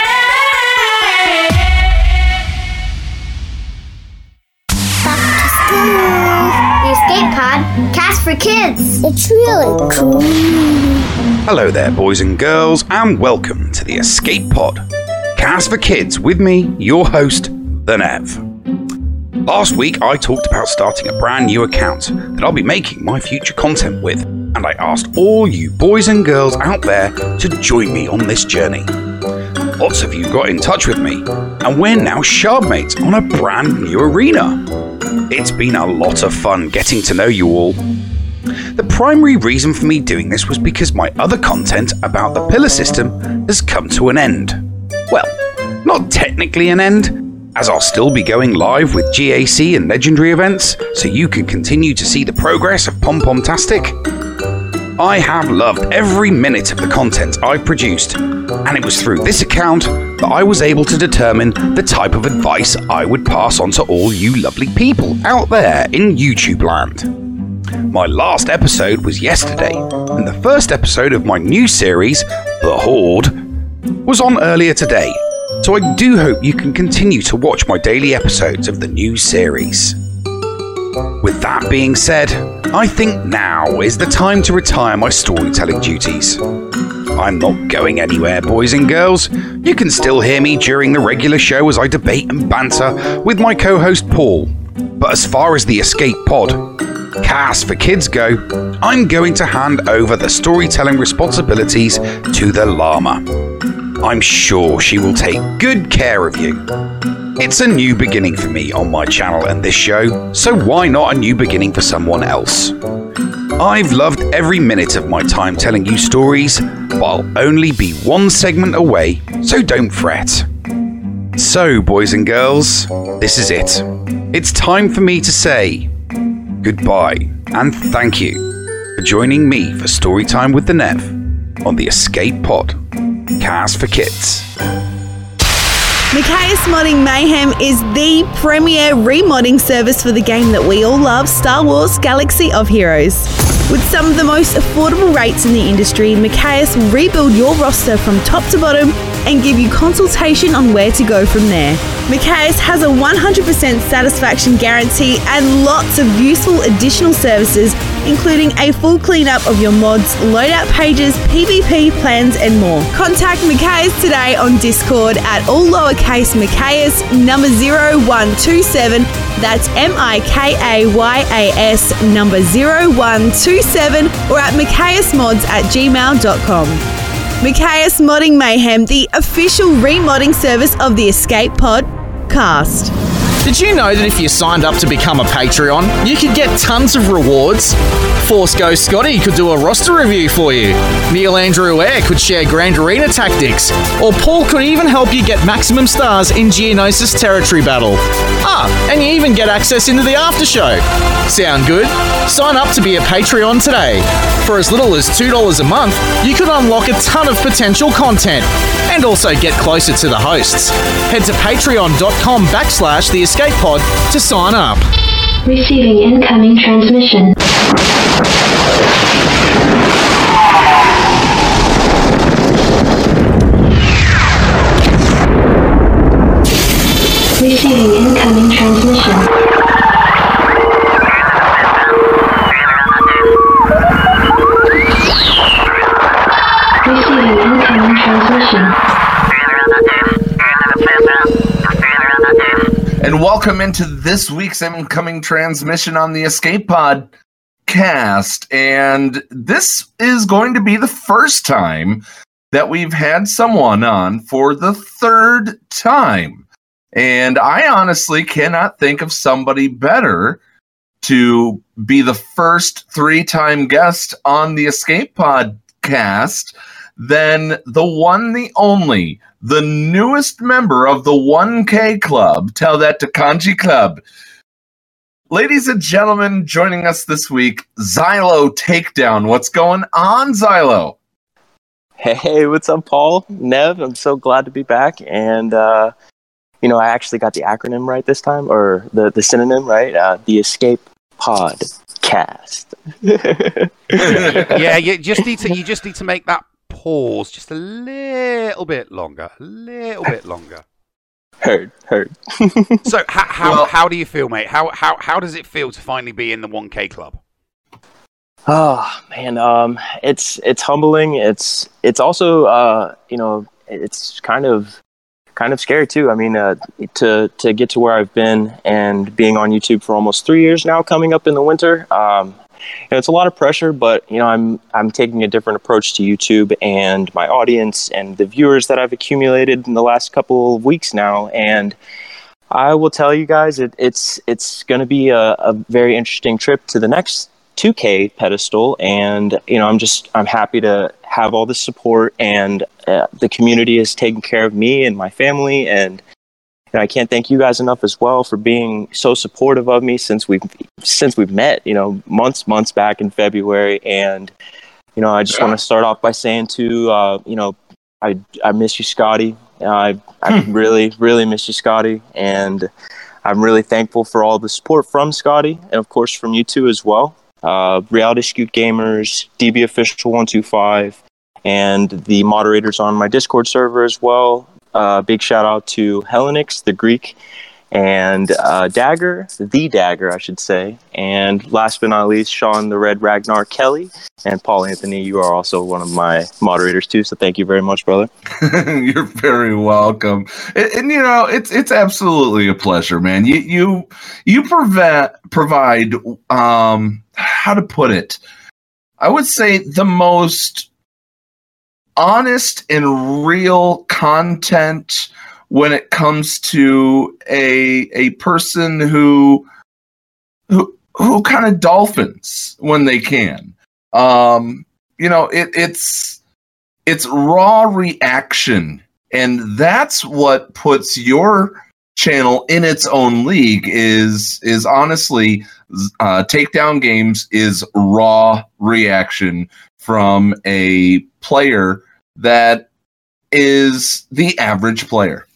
For kids. It's really cool. Hello there, boys and girls, and welcome to the Escape Pod. Cast for Kids with me, your host, The Nev. Last week, I talked about starting a brand new account that I'll be making my future content with, and I asked all you boys and girls out there to join me on this journey. Lots of you got in touch with me, and we're now shardmates on a brand new arena. It's been a lot of fun getting to know you all. The primary reason for me doing this was because my other content about the pillar system has come to an end. Well, not technically an end, as I'll still be going live with GAC and legendary events, so you can continue to see the progress of Pom Pom Tastic. I have loved every minute of the content I've produced, and it was through this account that I was able to determine the type of advice I would pass on to all you lovely people out there in YouTube land. My last episode was yesterday, and the first episode of my new series, The Horde, was on earlier today, so I do hope you can continue to watch my daily episodes of the new series. With that being said, I think now is the time to retire my storytelling duties. I'm not going anywhere, boys and girls. You can still hear me during the regular show as I debate and banter with my co host Paul. But as far as the Escape Pod, Cast for Kids go, I'm going to hand over the storytelling responsibilities to the Llama. I'm sure she will take good care of you. It's a new beginning for me on my channel and this show, so why not a new beginning for someone else? I've loved every minute of my time telling you stories, but I'll only be one segment away, so don't fret. So, boys and girls, this is it. It's time for me to say goodbye and thank you for joining me for Storytime with the Nev on the Escape Pod, Cast for Kids. Mikayas Modding Mayhem is the premier remodding service for the game that we all love, Star Wars Galaxy of Heroes. With some of the most affordable rates in the industry, Mikayas will rebuild your roster from top to bottom and give you consultation on where to go from there. Mikayas has a 100% satisfaction guarantee and lots of useful additional services, including a full cleanup of your mods, loadout pages, PvP plans, and more. Contact Mikayas today on Discord at all lowercase Mikayas number 0127. That's M I K A Y A S number 0127 or at mikayasmods at gmail.com. Mikayas Modding Mayhem, the official remodding service of the Escape Pod cast. Did you know that if you signed up to become a Patreon, you could get tons of rewards? Force Ghost Scotty could do a roster review for you. Neil Andrew Eyre could share Grand Arena tactics. Or Paul could even help you get maximum stars in Geonosis Territory Battle. Ah, and you even get access into the after show. Sound good? Sign up to be a Patreon today. For as little as $2 a month, you could unlock a ton of potential content and also get closer to the hosts. Head to patreon.com backslash the Escape Pod to sign up. Receiving incoming transmission. Receiving incoming transmission. Welcome into this week's incoming transmission on the Escape Pod cast. And this is going to be the first time that we've had someone on for the third time. And I honestly cannot think of somebody better to be the first three time guest on the Escape Pod cast than the one, the only, the newest member of the 1K Club. Tell that to Kanji Club. Ladies and gentlemen, joining us this week, Zylo Takedown. What's going on, Zylo? Hey, what's up, Paul? Nev, I'm so glad to be back. And, uh, you know, I actually got the acronym right this time, or the, the synonym right. Uh, the Escape Pod Cast. yeah, you just need to you just need to make that pause just a little bit longer, a little bit longer. Heard, heard. so, how how, how do you feel, mate? How how how does it feel to finally be in the 1K club? Oh man, um, it's it's humbling. It's it's also uh, you know it's kind of kind of scary too. I mean, uh, to to get to where I've been and being on YouTube for almost three years now, coming up in the winter. Um, you know, it's a lot of pressure, but you know, I'm I'm taking a different approach to YouTube and my audience and the viewers that I've accumulated in the last couple of weeks now, and I will tell you guys, it, it's it's going to be a, a very interesting trip to the next 2K pedestal, and you know, I'm just I'm happy to have all the support, and uh, the community is taking care of me and my family, and and I can't thank you guys enough as well for being so supportive of me since we've since we've met. You know, months months back in February, and you know, I just want to start off by saying to uh, you know, I I miss you, Scotty. I I really really miss you, Scotty, and I'm really thankful for all the support from Scotty, and of course from you too as well. Uh, Reality Scoot Gamers, DB Official One Two Five, and the moderators on my Discord server as well. Uh, big shout out to Hellenix, the Greek, and uh, Dagger, the Dagger, I should say. And last but not least, Sean the Red Ragnar Kelly and Paul Anthony. You are also one of my moderators too, so thank you very much, brother. You're very welcome. And, and, you know, it's it's absolutely a pleasure, man. You you you prevent provide um how to put it. I would say the most honest and real content when it comes to a a person who who who kind of dolphins when they can. Um, you know, it, it's it's raw reaction, and that's what puts your channel in its own league. Is is honestly, uh, takedown games is raw reaction from a player that is the average player.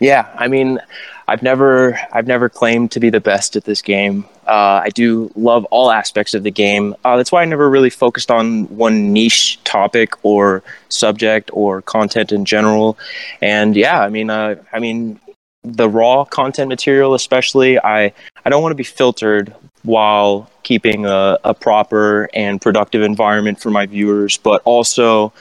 Yeah, I mean, I've never I've never claimed to be the best at this game. Uh, I do love all aspects of the game. Uh, that's why I never really focused on one niche topic or subject or content in general. And yeah, I mean, uh, I mean, the raw content material, especially, I I don't want to be filtered while keeping a, a proper and productive environment for my viewers, but also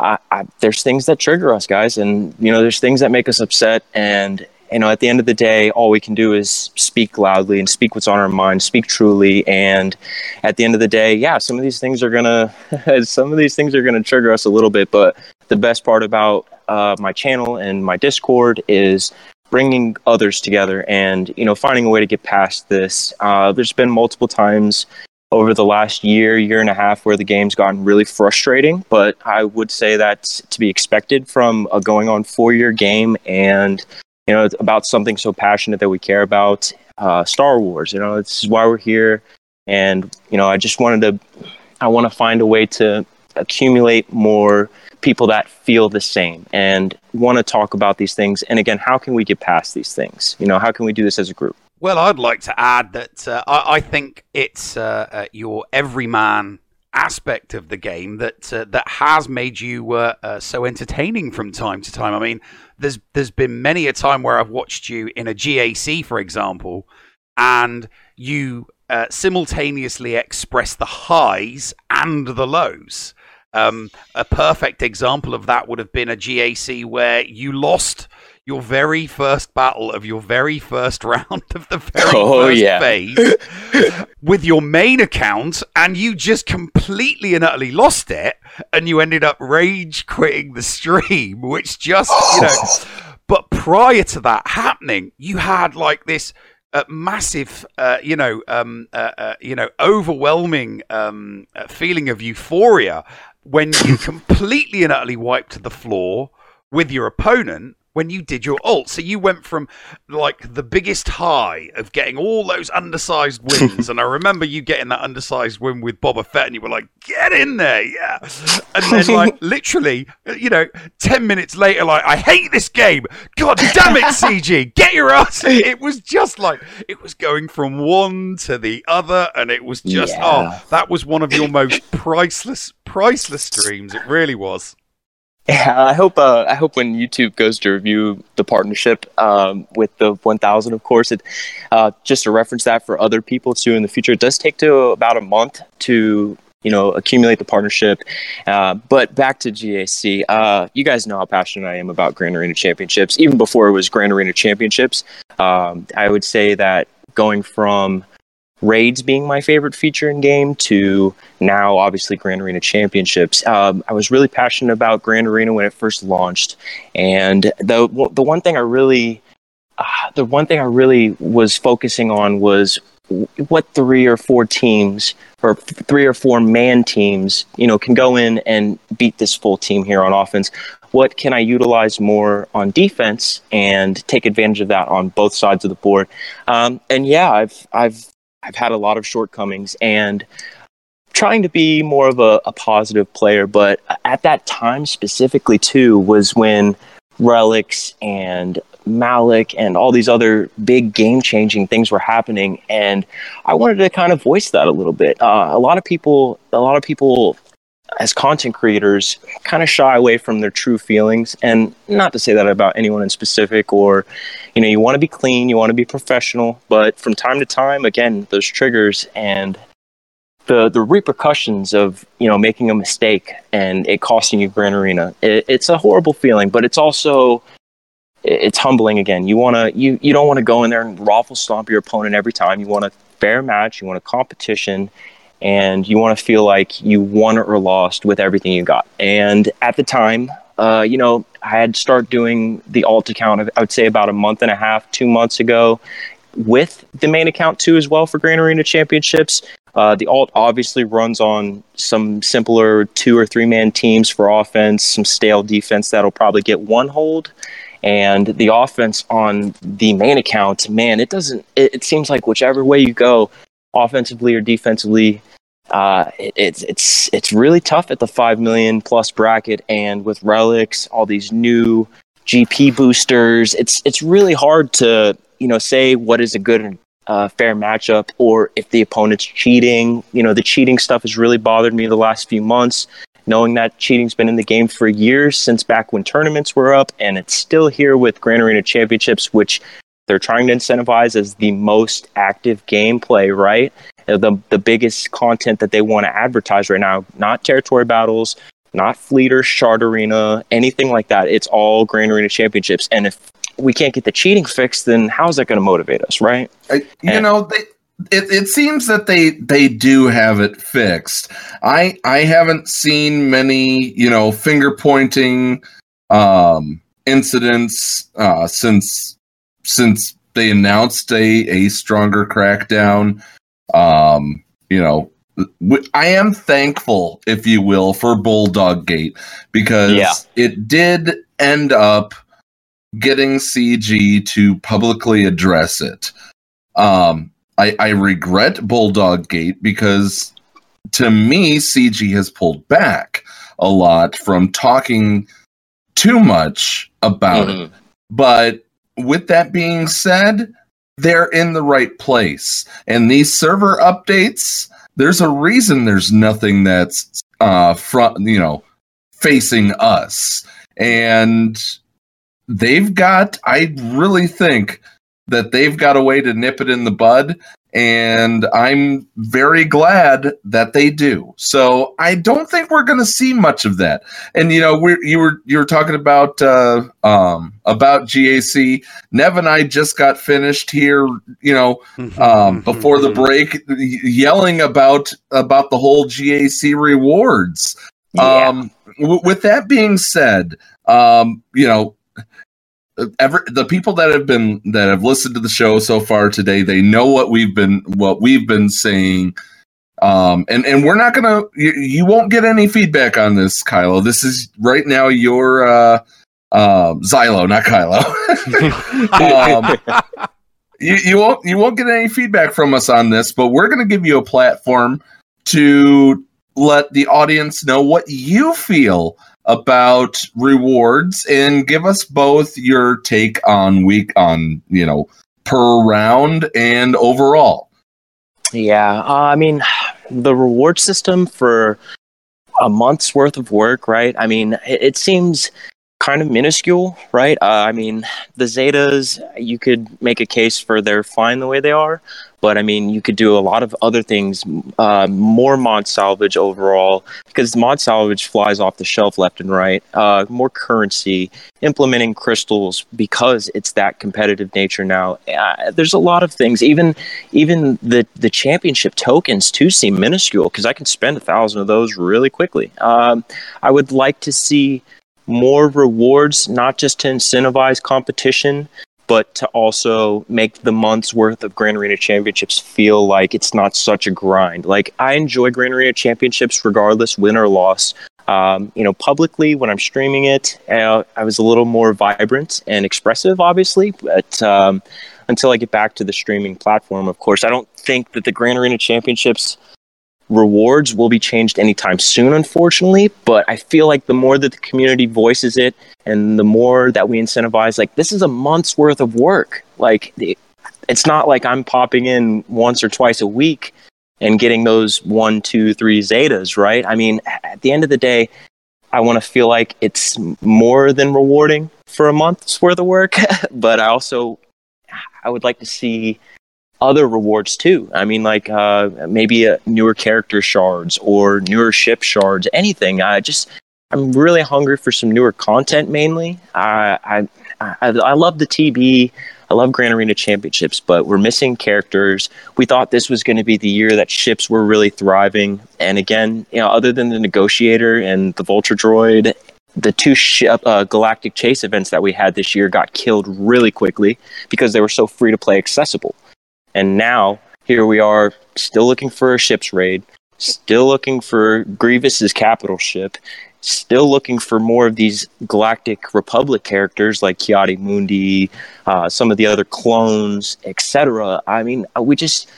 I, I, there's things that trigger us guys and you know there's things that make us upset and you know at the end of the day all we can do is speak loudly and speak what's on our mind speak truly and at the end of the day yeah some of these things are gonna some of these things are gonna trigger us a little bit but the best part about uh, my channel and my discord is bringing others together and you know finding a way to get past this. Uh, there's been multiple times over the last year, year and a half, where the game's gotten really frustrating. But I would say that's to be expected from a going on four year game and, you know, about something so passionate that we care about uh, Star Wars. You know, this is why we're here. And, you know, I just wanted to, I want to find a way to accumulate more people that feel the same and want to talk about these things. And again, how can we get past these things? You know, how can we do this as a group? Well, I'd like to add that uh, I, I, think it's uh, uh, your everyman aspect of the game that uh, that has made you uh, uh, so entertaining from time to time. I mean, there's there's been many a time where I've watched you in a GAC, for example, and you uh, simultaneously express the highs and the lows. Um, a perfect example of that would have been a GAC where you lost your very first battle of your very first round of the very Oh, first yeah. phase with your main account, and you just completely and utterly lost it, and you ended up rage quitting the stream, which just you know. But prior to that happening, you had like this uh, massive, uh, you know, um, uh, uh, you know, overwhelming um, uh, feeling of euphoria when you completely and utterly wiped the floor with your opponent when you did your ult. So you went from like the biggest high of getting all those undersized wins, and I remember you getting that undersized win with Boba Fett, and you were like, "Get in there, yeah!" And then like literally, you know, ten minutes later, like, "I hate this game. God damn it, CG, get your ass!" It was just like it was going from one to the other, and it was just oh, Yeah. oh, that was one of your most priceless, priceless streams. It really was. Yeah, I hope. Uh, I hope when YouTube goes to review the partnership um, with the 1000, of course, it uh, just to reference that for other people too in the future. It does take to about a month to you know accumulate the partnership. Uh, but back to GAC, uh, you guys know how passionate I am about Grand Arena Championships. Even before it was Grand Arena Championships, um, I would say that going from raids being my favorite feature in game to now obviously Grand Arena Championships. Um, I was really passionate about Grand Arena when it first launched, and the the one thing I really uh, the one thing I really was focusing on was what three or four teams or three or four man teams you know can go in and beat this full team here on offense. What can i utilize more on defense and take advantage of that on both sides of the board? Um, and yeah i've i've i've had a lot of shortcomings and trying to be more of a, a positive player but at that time specifically too was when relics and Malak and all these other big game changing things were happening and I wanted to kind of voice that a little bit. Uh, a lot of people a lot of people as content creators kind of shy away from their true feelings and not to say that about anyone in specific or you know you want to be clean, you want to be professional, but from time to time again those triggers and the the repercussions of you know making a mistake and it costing you Grand Arena. It, it's a horrible feeling, but it's also it's humbling again. You want to you you don't want to go in there and raffle stomp your opponent every time. You want a fair match. You want a competition, and you want to feel like you won or lost with everything you got. And at the time, uh, you know, I had started doing the alt account. I would say about a month and a half, two months ago, with the main account too as well for Grand Arena Championships. Uh, the alt obviously runs on some simpler two or three man teams for offense, some stale defense that'll probably get one hold. And the offense on the main account, man, it doesn't, it, it seems like whichever way you go, offensively or defensively, uh, it, it's it's it's really tough at the five million plus bracket, and with relics, all these new GP boosters, it's it's really hard to you know say what is a good uh, fair matchup or if the opponent's cheating. You know, the cheating stuff has really bothered me the last few months. Knowing that cheating's been in the game for years since back when tournaments were up, and it's still here with Grand Arena Championships, which they're trying to incentivize as the most active gameplay, right? Uh, The the biggest content that they want to advertise right now, not territory battles, not fleet or shard arena, anything like that. It's all Grand Arena Championships. And if we can't get the cheating fixed, then how's that going to motivate us, right? I, you know, they, it, it seems that they they do have it fixed. I I haven't seen many, you know, finger pointing um, incidents uh, since since they announced a a stronger crackdown. Um, you know, I am thankful, if you will, for Bulldog Gate because Yeah. it did end up getting CG to publicly address it. Um, I, I regret Bulldog Gate because to me, CG has pulled back a lot from talking too much about it. But with that being said, they're in the right place. And these server updates there's a reason there's nothing that's uh front you know facing us and they've got i really think that they've got a way to nip it in the bud and i'm very glad that they do. So i don't think we're going to see much of that. And you know we you were you were talking about uh um about gac nev and i just got finished here you know um before the break yelling about about the whole gac rewards. Um w- with that being said um you know ever the people that have been that have listened to the show so far today they know what we've been what we've been saying. Um and and we're not gonna you, you won't get any feedback on this kylo. This is right now your uh um Zylo not kylo. Um, you, you won't you won't get any feedback from us on this but we're gonna give you a platform to let the audience know what you feel about rewards and give us both your take on week on you know per round and overall Yeah, uh, I mean, the reward system for a month's worth of work, right? I mean, it, it seems kind of minuscule, right? Uh, I mean, the Zetas, you could make a case for they're fine the way they are, but I mean, you could do a lot of other things, uh, more mod salvage overall, because mod salvage flies off the shelf left and right, uh, more currency, implementing crystals because it's that competitive nature now. Uh, there's a lot of things, even even the the championship tokens too seem minuscule because I can spend a thousand of those really quickly. Um, I would like to see more rewards, not just to incentivize competition, but to also make the month's worth of Grand Arena Championships feel like it's not such a grind. Like I enjoy Grand Arena Championships regardless, win or loss. Um, you know, publicly when I'm streaming it, uh, I was a little more vibrant and expressive, obviously. But um, until I get back to the streaming platform, of course, I don't think that the Grand Arena Championships rewards will be changed anytime soon, unfortunately. But I feel like the more that the community voices it and the more that we incentivize, like, this is a month's worth of work. Like, it's not like I'm popping in once or twice a week and getting those one, two, three zetas, right? I mean, at the end of the day, I want to feel like it's more than rewarding for a month's worth of work, but I also I would like to see other rewards too. I mean, like uh, maybe uh newer character shards or newer ship shards, anything. I just I'm really hungry for some newer content. Mainly, I I I, I love the TB. I love Grand Arena Championships, but we're missing characters. We thought this was going to be the year that ships were really thriving. And again, you know, other than the Negotiator and the Vulture Droid, the two ship, uh, Galactic Chase events that we had this year got killed really quickly because they were so free to play accessible. And now here we are, still looking for a ship's raid, still looking for Grievous's capital ship, still looking for more of these Galactic Republic characters like Ki-Adi-Mundi, uh, some of the other clones, etc. I mean, uh, we just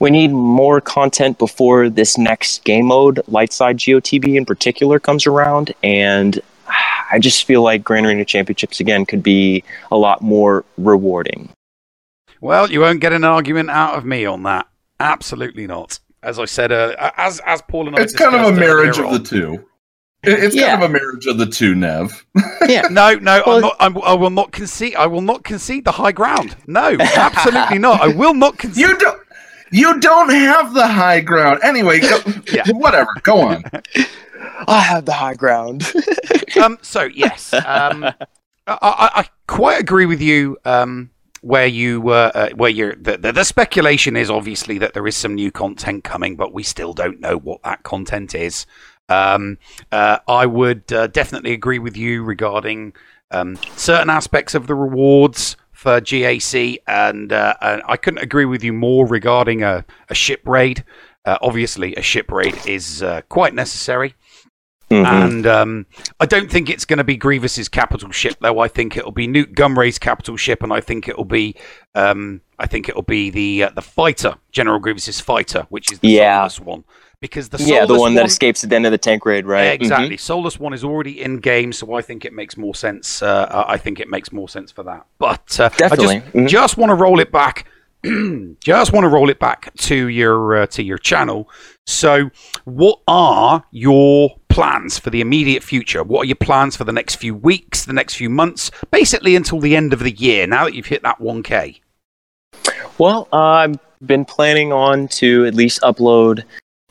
we need more content before this next game mode, Lightside GOTB in particular, comes around, and I just feel like Grand Arena Championships again could be a lot more rewarding. Well, you won't get an argument out of me on that. Absolutely not. As I said, uh, as as Paul and I, it's kind of a marriage earlier of the two It- it's kind of a marriage of the two nev yeah. No, no, I'm not, I'm, I will not concede. I will not concede the high ground. No, absolutely not. I will not concede. You don't. You don't have the high ground. Anyway, go, whatever. Go on. I have the high ground. um, so yes, um, I, I, I quite agree with you. Um, where you were, uh, where you're, the, the, the speculation is obviously that there is some new content coming, but we still don't know what that content is. Um, uh, I would uh, definitely agree with you regarding um, certain aspects of the rewards for GAC, and, uh, and I couldn't agree with you more regarding a, a ship raid. Uh, obviously, a ship raid is uh, quite necessary. And um, I don't think it's going to be Grievous's capital ship, though. I think it'll be Nute Gunray's capital ship, and I think it'll be, um, I think it'll be the uh, the fighter, General Grievous's fighter, which is the Yeah. soulless one, because the yeah, the soulless one that escapes at the end of the tank raid, right? Mm-hmm. Exactly. Soulless one is already in game, so I think it makes more sense. Uh, I think it makes more sense for that. But uh, I Definitely. just, Mhm. just want to roll it back. just want to roll it back to your uh, to your channel. So, what are your plans for the immediate future? What are your plans for the next few weeks, the next few months, basically until the end of the year? Now that you've hit that 1K. Well, uh, I've been planning on to at least upload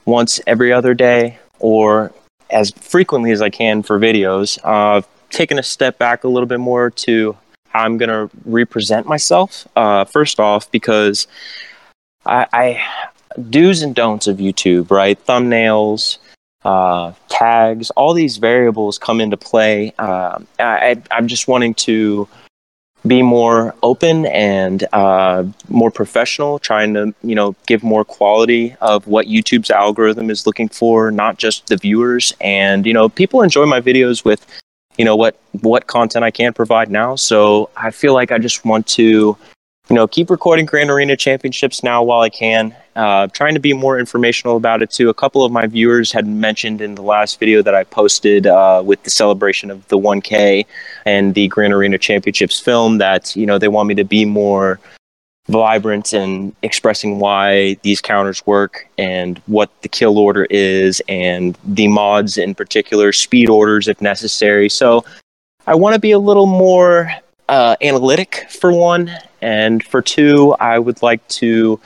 once every other day or as frequently as I can for videos. Uh, I've taken a step back a little bit more to how I'm going to represent myself. Uh, first off, because I, I do's and don'ts of YouTube, right? Thumbnails, uh, tags, all these variables come into play. Uh, I, I'm just wanting to be more open and uh, more professional, trying to you know give more quality of what YouTube's algorithm is looking for, not just the viewers. And you know, people enjoy my videos with you know what what content I can provide now. So I feel like I just want to you know, keep recording Grand Arena Championships now while I can. Uh, trying to be more informational about it too. A couple of my viewers had mentioned in the last video that I posted uh, with the celebration of the 1K and the Grand Arena Championships film that you know they want me to be more vibrant and expressing why these counters work and what the kill order is and the mods in particular, speed orders if necessary. So I want to be a little more uh, analytic for one, and for two, I would like to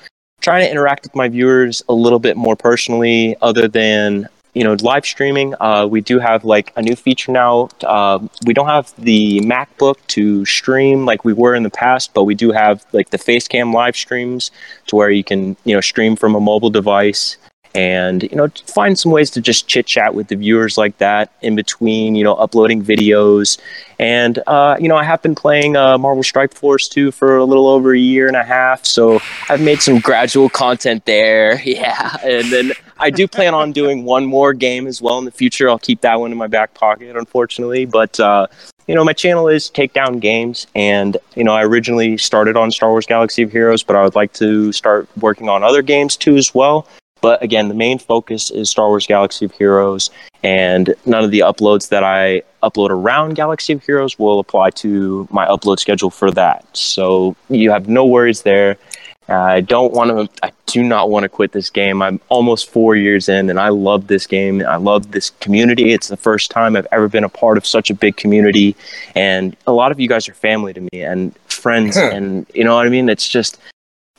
try to interact with my viewers a little bit more personally, other than you know live streaming. Uh, we do have like a new feature now. Uh, we don't have the MacBook to stream like we were in the past, but we do have like the Facecam live streams to where you can you know stream from a mobile device and you know find some ways to just chit chat with the viewers like that in between you know uploading videos. And uh, you know i have been playing uh, marvel strike force 2 for a little over a year and a half so i've made some gradual content there. Yeah and then i do plan on doing one more game as well in the future. I'll keep that one in my back pocket unfortunately but uh, you know, my channel is Takedown Games, and you know, I originally started on Star Wars Galaxy of Heroes, but I would like to start working on other games too as well. But again, the main focus is Star Wars Galaxy of Heroes, and none of the uploads that I upload around Galaxy of Heroes will apply to my upload schedule for that. So you have no worries there. I don't want to, I do not want to quit this game. I'm almost four years in and I love this game. I love this community. It's the first time I've ever been a part of such a big community. And a lot of you guys are family to me and friends. and you know what I mean? It's just,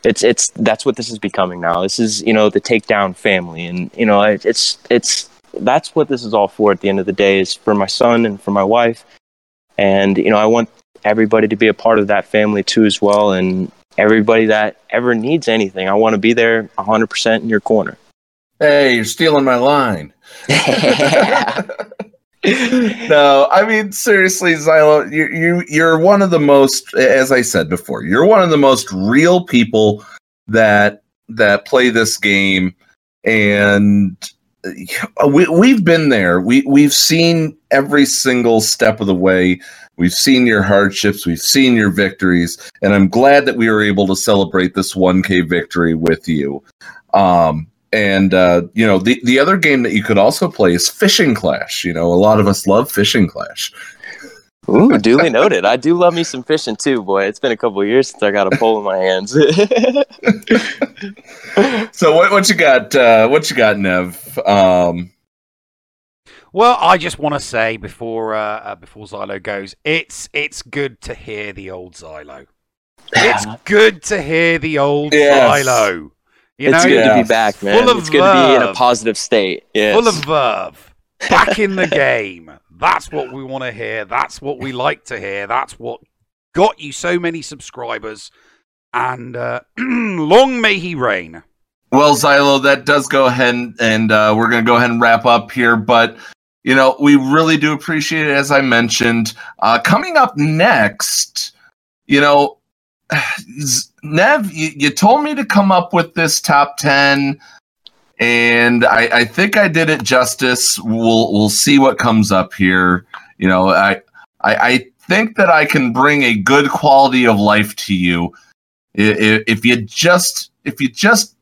it's it's that's what this is becoming now. This is you know the takedown family, and you know it's it's that's what this is all for. At the end of the day, is for my son and for my wife, and you know I want everybody to be a part of that family too as well, and everybody that ever needs anything, I want to be there 100% in your corner. Hey, you're stealing my line. no, I mean seriously, Zylo, you you you're one of the most, as I said before, you're one of the most real people that that play this game, and we we've been there. We we've seen every single step of the way. We've seen your hardships, we've seen your victories, and I'm glad that we were able to celebrate this 1K victory with you. Um, and uh, you know the the other game that you could also play is Fishing Clash. You know, a lot of us love Fishing Clash. Ooh, duly noted. I do love me some fishing too, boy. It's been a couple years since I got a pole in my hands. so what what you got? Uh, what you got, Nev? Um, well, I just want to say before uh, uh, before Zylo goes, it's it's good to hear the old Zylo. It's good to hear the old yes. Zylo. You it's know, good yeah. to be back, man. Full of it's good verve. to be in a positive state. Yes. Full of verve. Back in the game. That's what we want to hear. That's what we like to hear. That's what got you so many subscribers. And uh, long may he reign. Well, Zylo, that does go ahead and, and uh, we're going to go ahead and wrap up here. But, you know, we really do appreciate it, as I mentioned. Uh, coming up next, you know, Nev, you, you, told me to come up with this top ten, and I, I, think I did it justice. We'll we'll see what comes up here. You know, I, I, I think that I can bring a good quality of life to you if, you just if you just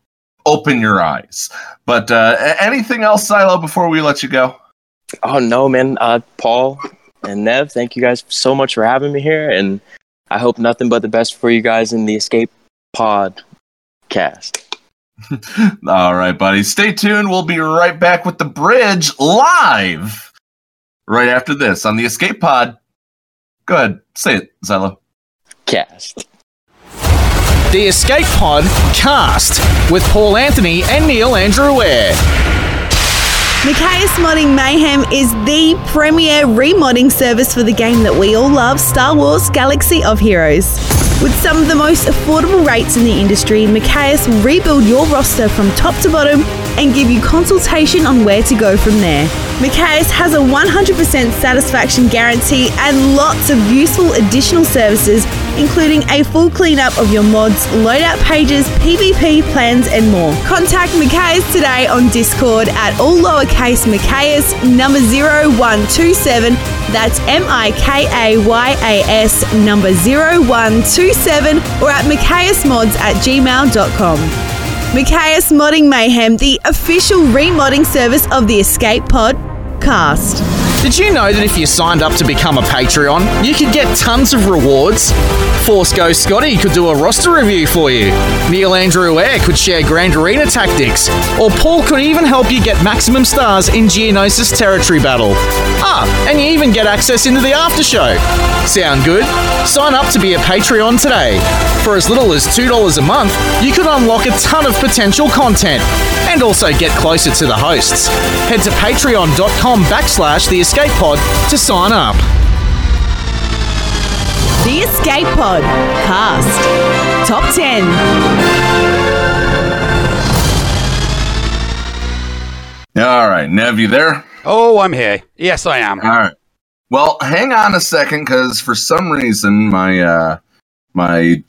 open your eyes. But uh, anything else, Zylo, before we let you go? Oh no, man. Uh, Paul and Nev, thank you guys so much for having me here, and I hope nothing but the best for you guys in the escape pod Cast. All right, buddy. Stay tuned. We'll be right back with the bridge live right after this on the Escape Pod. Go ahead, say it, Zella. Cast. The Escape Pod Cast with Paul Anthony and Neil Andrew Eyre. Mikayas Modding Mayhem is the premier remodding service for the game that we all love, Star Wars Galaxy of Heroes. With some of the most affordable rates in the industry, Mikayas will rebuild your roster from top to bottom and give you consultation on where to go from there. Mikayas has a 100% satisfaction guarantee and lots of useful additional services, including a full cleanup of your mods, loadout pages, PvP plans, and more. Contact Mikayas today on Discord at all lowercase Mikayas number 0127. That's M I K A Y A S number 0127 or at MikayasMods at gmail.com. Mikayas Modding Mayhem, the official remodding service of the Escape Pod cast. Did you know that if you signed up to become a Patreon, you could get tons of rewards? Force Ghost Scotty could do a roster review for you. Neil Andrew Eyre could share Grand Arena tactics. Or Paul could even help you get maximum stars in Geonosis Territory Battle. Ah, and you even get access into the after show. Sound good? Sign up to be a Patreon today. For as little as $2 a month, you could unlock a ton of potential content and also get closer to the hosts. Head to patreon.com backslash the escape pod to sign up. The Escape Pod cast. Top 10. All right, Nev, you there? Oh, I'm here. Yes, I am. All right. Well, hang on a second, because for some reason my uh, my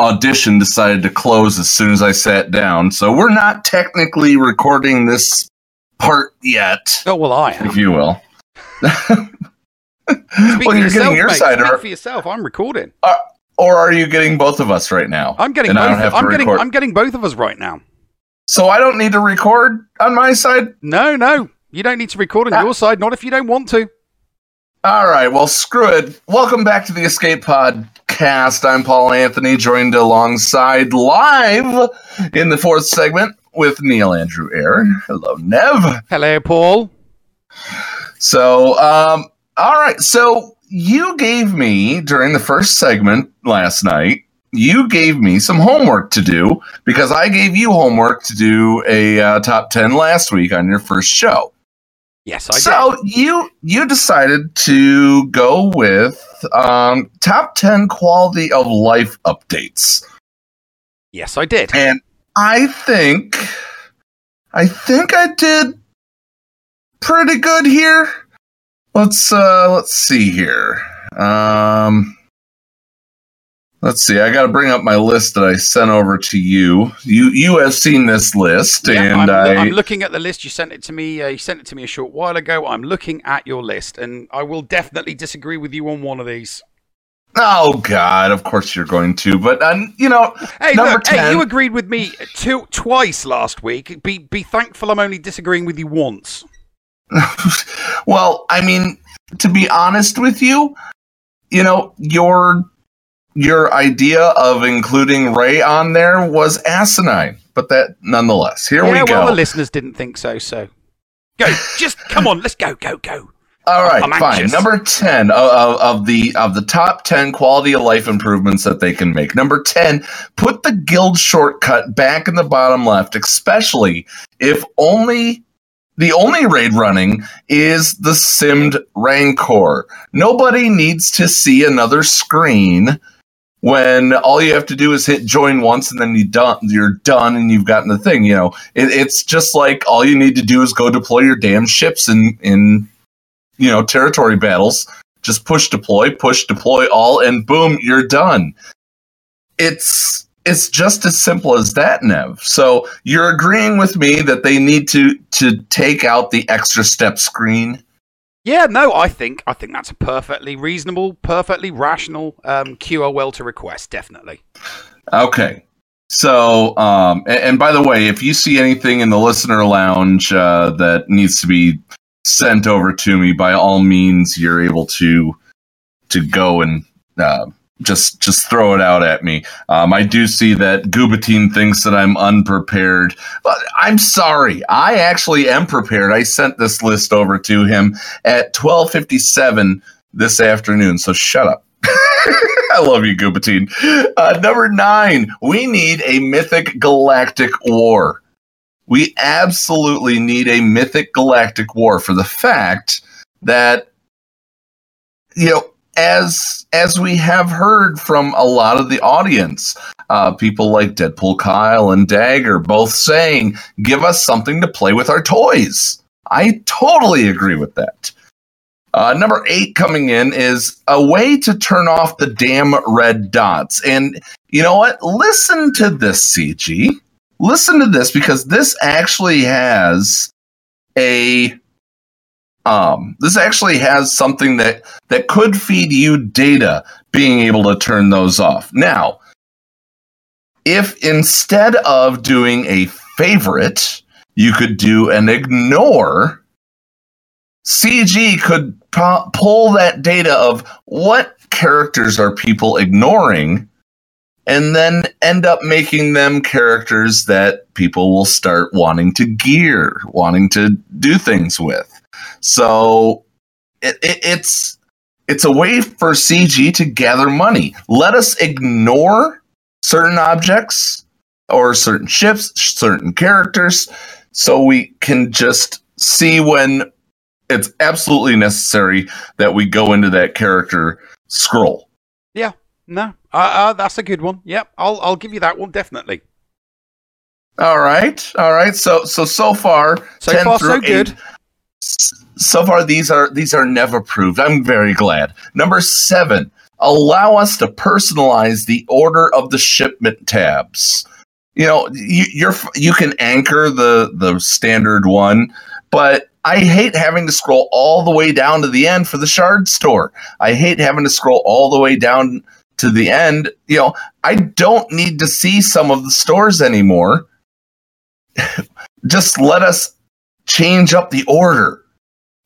audition decided to close as soon as I sat down. So we're not technically recording this part yet. Oh well, I am. if you will. Well, you're yourself, getting your mate. side, or, for yourself. I'm recording. uh, or are you getting both of us right now? I'm getting both. don't have to I'm getting. record. I'm getting both of us right now. So I don't need to record on my side. No, no, you don't need to record on Ah. your side. Not if you don't want to. All right, well, screw it. Welcome back to the Escape Podcast. I'm Paul Anthony, joined alongside live in the fourth segment with Neil Andrew Eyre. Hello, Nev. Hello, Paul. So, um, all right. So you gave me during the first segment last night. You gave me some homework to do because I gave you homework to do a uh, top ten last week on your first show. Yes, I did. so you you decided to go with um, top ten quality of life updates. Yes, I did. and I think I think I did pretty good here. Let's uh let's see here. Um Let's see. I got to bring up my list that I sent over to you. You you have seen this list, Yeah, and I'm, I I'm looking at the list. You sent it to me. Uh, you sent it to me a short while ago. I'm looking at your list, and I will definitely disagree with you on one of these. oh god, of course you're going to. But um, you know, Hey, number look, hey, you agreed with me two, twice last week. Be be thankful I'm only disagreeing with you once. well, I mean, to be honest with you, you know, your your idea of including Ray on there was asinine, but that nonetheless. Here yeah, we go. well, the listeners didn't think so. So go, just come on, let's go, go, go. All right, fine. Number ten of, of, of the of the top ten quality of life improvements that they can make. Number ten, put the guild shortcut back in the bottom left, especially if only the only raid running is the simmed rancor. Nobody needs to see another screen when all you have to do is hit join once and then you done you're done and you've gotten the thing. You know, it, it's just like all you need to do is go deploy your damn ships in in you know territory battles just push deploy push deploy all and boom you're done it's it's just as simple as that nev so you're agreeing with me that they need to to take out the extra step screen Yeah, no, I think I think that's a perfectly reasonable, perfectly rational um, QOL to request. Definitely. okay so um and, and by the way if you see anything in the listener lounge uh, that needs to be sent over to me by all means you're able to to go and uh, just just throw it out at me. Um, I do see that Gubatine thinks that I'm unprepared. But I'm sorry. I actually am prepared. I sent this list over to him at 12:57 this afternoon. So shut up. I love you, Gubatine. Uh, number nine, we need a mythic galactic war. We absolutely need a mythic galactic war for the fact that you know as as we have heard from a lot of the audience, uh, people like Deadpool Kyle and Dagger both saying, "Give us something to play with our toys." I totally agree with that. Uh, number eight coming in is a way to turn off the damn red dots. And you know what? Listen to this, CG. Listen to this because this actually has a um, this actually has something that that could feed you data being able to turn those off. Now, if instead of doing a favorite, you could do an ignore, CG could pu- pull that data of what characters are people ignoring and then end up making them characters that people will start wanting to gear, wanting to do things with. So it, it, it's it's a way for CG to gather money. Let us ignore certain objects or certain ships, certain characters, so we can just see when it's absolutely necessary that we go into that character scroll. Yeah, no, uh, uh, that's a good one. Yep, I'll I'll give you that one definitely. All right, all right. So so so far, So 10 far, so good. eight, s- So far, these are these are never proved. I'm very glad. Number seven, allow us to personalize the order of the shipment tabs. You know, you, you're you can anchor the the standard one, but I hate having to scroll all the way down to the end for the shard store. I hate having to scroll all the way down to the end. You know, I don't need to see some of the stores anymore. Just let us change up the order.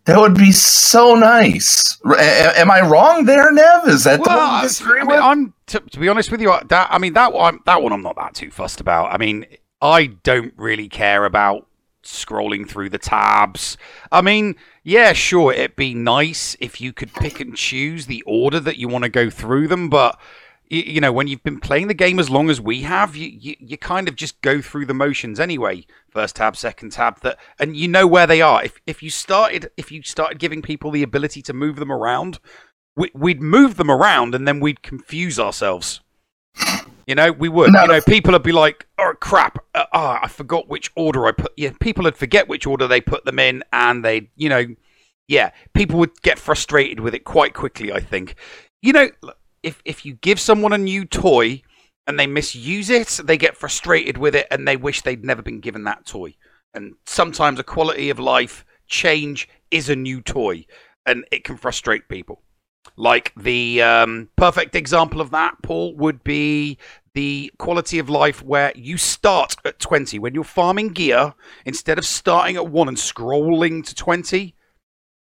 That would be so nice. A- am I wrong there, Nev? Is that the one I- mean, with? I'm to, to be honest with you. That I mean that one that one I'm not that too fussed about. I mean, I don't really care about scrolling through the tabs. I mean, yeah, sure, it'd be nice if you could pick and choose the order that you want to go through them, but you, you know, when you've been playing the game as long as we have, you, you you kind of just go through the motions anyway. First tab, second tab, that, and you know where they are. If if you started if you started giving people the ability to move them around, we, we'd move them around and then we'd confuse ourselves. You know, we would. No, you know, people would be like, "Oh crap! Uh, ah, I forgot which order I put." Yeah, people would forget which order they put them in, and they, you know, yeah, people would get frustrated with it quite quickly. I think. You know, look, if if you give someone a new toy and they misuse it, they get frustrated with it and they wish they'd never been given that toy. And sometimes a quality of life change is a new toy, and it can frustrate people. Like the um, perfect example of that, Paul, would be the quality of life where you start at 20. When you're farming gear, instead of starting at 1 and scrolling to 20,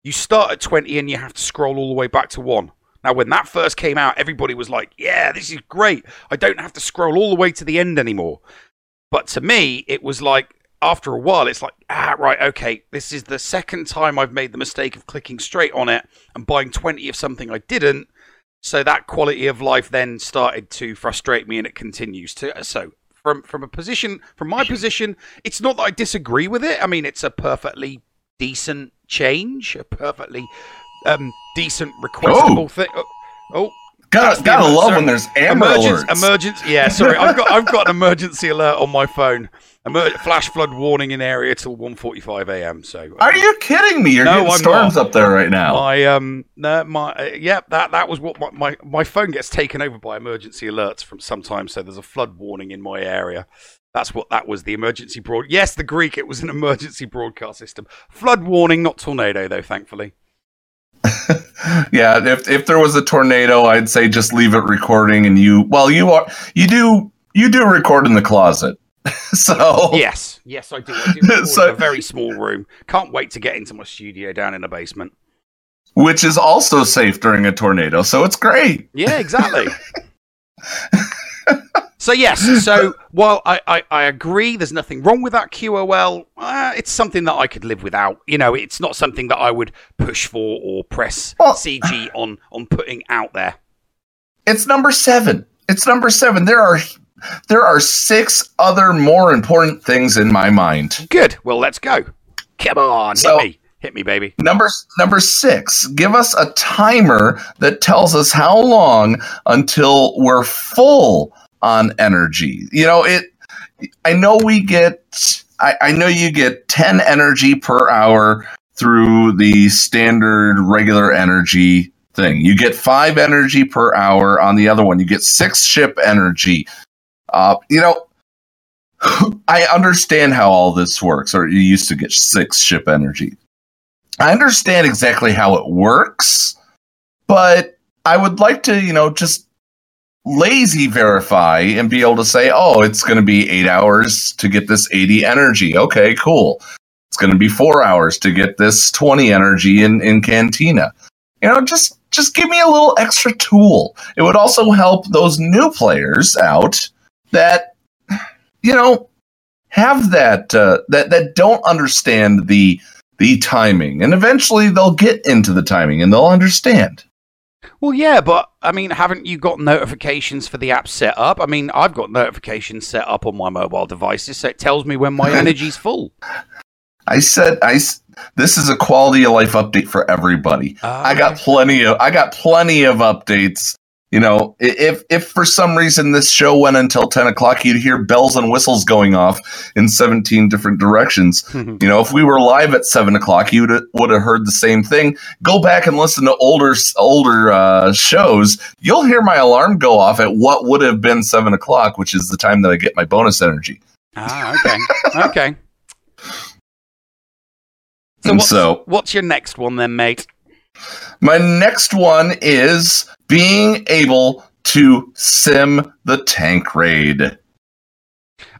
you start at 20 and you have to scroll all the way back to 1. Now, when that first came out, everybody was like, yeah, this is great. I don't have to scroll all the way to the end anymore. But to me, it was like, after a while, it's like, ah, right, okay, this is the second time I've made the mistake of clicking straight on it and buying 20 of something I didn't. So that quality of life then started to frustrate me and it continues to. So, from, from a position, from my position, it's not that I disagree with it. I mean, it's a perfectly decent change, a perfectly um, decent, requestable thing. Oh, oh, Gotta- gotta love sorry. when there's Amber Emergency- alerts. Emergency, yeah. Sorry, I've got I've got an emergency alert on my phone. Emer- flash flood warning in area till 1:45 a.m. So uh, Are you kidding me? You're No, getting I'm storms not. up there right now. my um no my uh, yeah that that was what my, my my phone gets taken over by emergency alerts from sometimes. So there's a flood warning in my area. That's what that was. The emergency broad. Yes, the Greek. It was an emergency broadcast system. Flood warning, not tornado though. Thankfully. yeah, if if there was a tornado, I'd say just leave it recording, and you well, you are you do you do record in the closet, so Yes, yes, I do. I do So- in a very small room. Can't wait to get into my studio down in the basement. which is also safe during a tornado. So it's great. Yeah, exactly. So yes, so while I, I, I agree there's nothing wrong with that QOL, uh, it's something that I could live without. You know, it's not something that I would push for or press CG on on putting out there. It's number seven. It's number seven. There are there are six other more important things in my mind. Good. Well, let's go. Come on, So- hit me, hit me, baby. Number number six, give us a timer that tells us how long until we're full on energy. You know, it I know we get I, I know you get 10 energy per hour through the standard regular energy thing. You get five energy per hour on the other one. You get six ship energy. Uh, you know, I understand how all this works, or you used to get six ship energy. I understand exactly how it works, but I would like to, you know, just lazy verify and be able to say, oh, it's going to be eight hours to get this 80 energy. Okay, cool. It's going to be four hours to get this 20 energy in, in Cantina. You know, just just give me a little extra tool. It would also help those new players out that, you know, have that uh, that that don't understand the the timing, and eventually they'll get into the timing and they'll understand. Well, yeah, but I mean, haven't you got notifications for the app set up? I mean, I've got notifications set up on my mobile devices, so it tells me when my energy's full. I said, I this is a quality of life update for everybody. Ah, I got plenty of I got plenty of updates. You know, if if for some reason this show went until ten o'clock, you'd hear bells and whistles going off in seventeen different directions. you know, if we were live at seven o'clock, you would have heard the same thing. Go back and listen to older older uh, shows. You'll hear my alarm go off at what would have been seven o'clock, which is the time that I get my bonus energy. Ah, okay, okay. So what's, so- what's your next one then, mate? My next one is being able to sim the tank raid.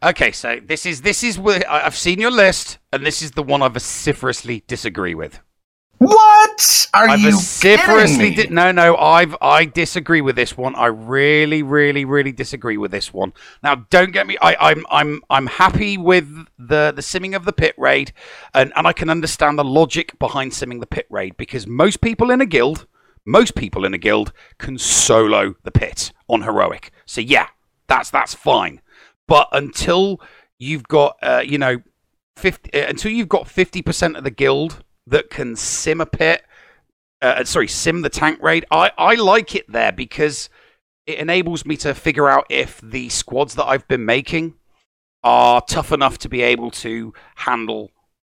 Okay, so this is this is where I've seen your list, and this is the one I vociferously disagree with. What are I you vociferously kidding di- no, no, I've I disagree with this one. I really, really, really disagree with this one. Now, don't get me. I, I'm I'm I'm happy with the the simming of the pit raid, and and I can understand the logic behind simming the pit raid because most people in a guild, most people in a guild can solo the pit on heroic. So yeah, that's that's fine. But until you've got uh, you know 50 uh, until you've got 50% of the guild that can sim a pit uh, sorry sim the tank raid I, I like it there because it enables me to figure out if the squads that i've been making are tough enough to be able to handle